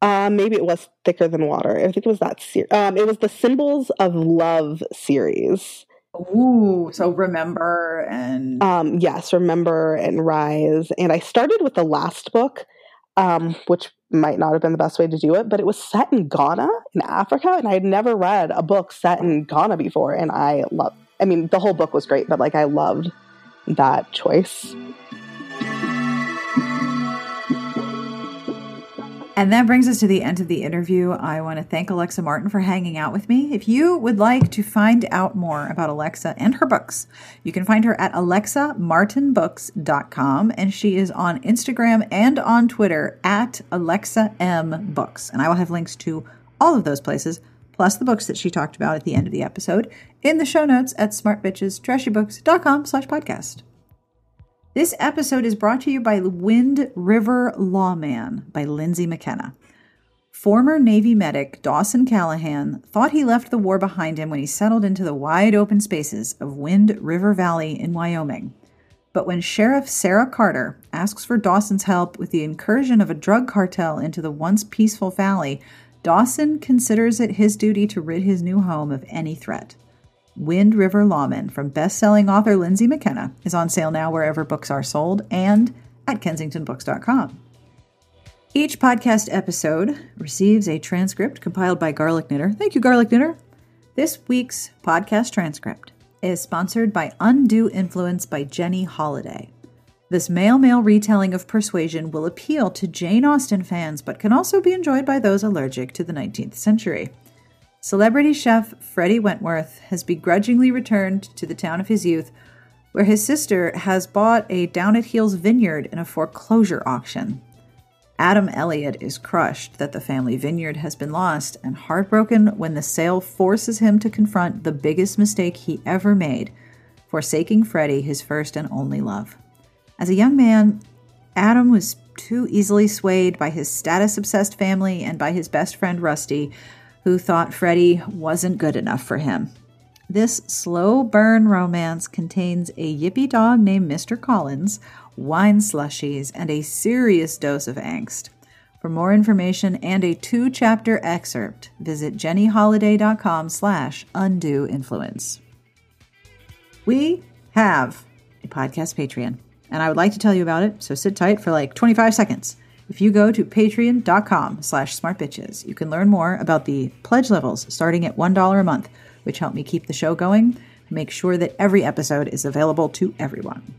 S2: Um, maybe it was thicker than water. I think it was that series. Um, it was the Symbols of Love series.
S1: Ooh, so remember and
S2: um, yes, remember and rise. And I started with the last book, um, which might not have been the best way to do it, but it was set in Ghana in Africa, and I had never read a book set in Ghana before, and I love. I mean, the whole book was great, but like I loved that choice.
S1: And that brings us to the end of the interview. I want to thank Alexa Martin for hanging out with me. If you would like to find out more about Alexa and her books, you can find her at alexamartinbooks.com and she is on Instagram and on Twitter at Alexa M Books. And I will have links to all of those places, plus the books that she talked about at the end of the episode, in the show notes at smartbitchestrashybooks.com slash podcast. This episode is brought to you by Wind River Lawman by Lindsay McKenna. Former Navy medic Dawson Callahan thought he left the war behind him when he settled into the wide open spaces of Wind River Valley in Wyoming. But when Sheriff Sarah Carter asks for Dawson's help with the incursion of a drug cartel into the once peaceful valley, Dawson considers it his duty to rid his new home of any threat. Wind River Lawman from best-selling author Lindsay McKenna is on sale now wherever books are sold and at kensingtonbooks.com. Each podcast episode receives a transcript compiled by Garlic Knitter. Thank you, Garlic Knitter. This week's podcast transcript is sponsored by Undue Influence by Jenny Holiday. This male male retelling of Persuasion will appeal to Jane Austen fans, but can also be enjoyed by those allergic to the 19th century. Celebrity chef Freddie Wentworth has begrudgingly returned to the town of his youth, where his sister has bought a down at heels vineyard in a foreclosure auction. Adam Elliott is crushed that the family vineyard has been lost and heartbroken when the sale forces him to confront the biggest mistake he ever made, forsaking Freddie, his first and only love. As a young man, Adam was too easily swayed by his status obsessed family and by his best friend Rusty who thought Freddie wasn't good enough for him. This slow burn romance contains a yippy dog named Mr. Collins, wine slushies, and a serious dose of angst. For more information and a two-chapter excerpt, visit jennyholiday.com slash undue influence. We have a podcast Patreon, and I would like to tell you about it, so sit tight for like 25 seconds. If you go to patreon.com slash smartbitches, you can learn more about the pledge levels starting at $1 a month, which help me keep the show going and make sure that every episode is available to everyone.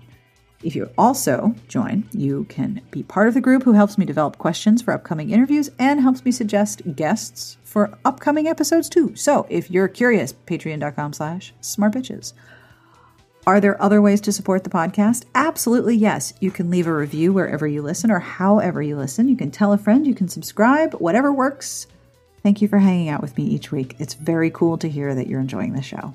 S1: If you also join, you can be part of the group who helps me develop questions for upcoming interviews and helps me suggest guests for upcoming episodes too. So if you're curious, patreon.com slash smartbitches. Are there other ways to support the podcast? Absolutely, yes. You can leave a review wherever you listen or however you listen. You can tell a friend, you can subscribe, whatever works. Thank you for hanging out with me each week. It's very cool to hear that you're enjoying the show.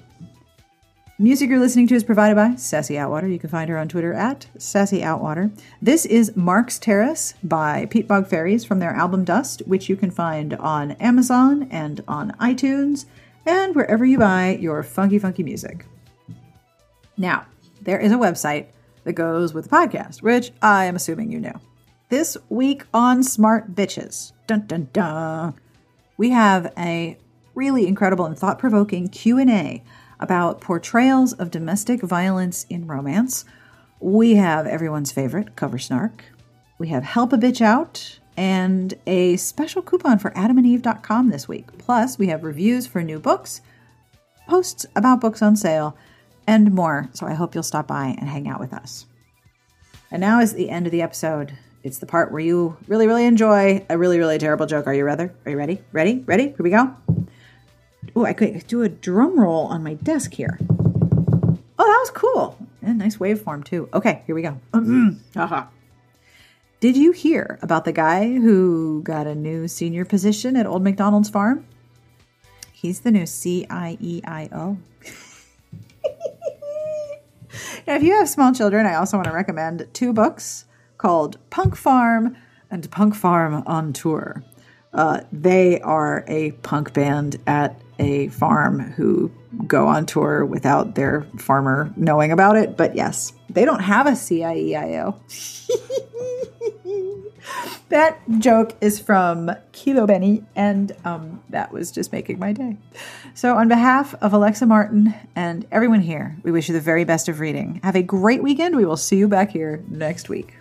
S1: Music you're listening to is provided by Sassy Outwater. You can find her on Twitter at Sassy Outwater. This is Mark's Terrace by Peatbog Faeries from their album Dust, which you can find on Amazon and on iTunes and wherever you buy your funky, funky music. Now, there is a website that goes with the podcast, which I am assuming you know. This week on Smart Bitches, dun dun dun, we have a really incredible and thought-provoking Q&A about portrayals of domestic violence in romance. We have everyone's favorite cover snark. We have Help a Bitch Out and a special coupon for adamandeve.com this week. Plus, we have reviews for new books, posts about books on sale, and more. So I hope you'll stop by and hang out with us. And now is the end of the episode. It's the part where you really, really enjoy a really, really terrible joke. Are you ready? Are you ready? Ready? Ready? Here we go. Oh, I could do a drum roll on my desk here. Oh, that was cool. And nice waveform too. Okay, here we go. uh-huh. Did you hear about the guy who got a new senior position at Old McDonald's farm? He's the new CIEIO. <laughs> if you have small children, I also want to recommend two books called Punk Farm and Punk Farm on Tour. Uh, they are a punk band at a farm who go on tour without their farmer knowing about it. But yes, they don't have a CIEIO. <laughs> <laughs> that joke is from Kilo Benny, and um, that was just making my day. So, on behalf of Alexa Martin and everyone here, we wish you the very best of reading. Have a great weekend. We will see you back here next week.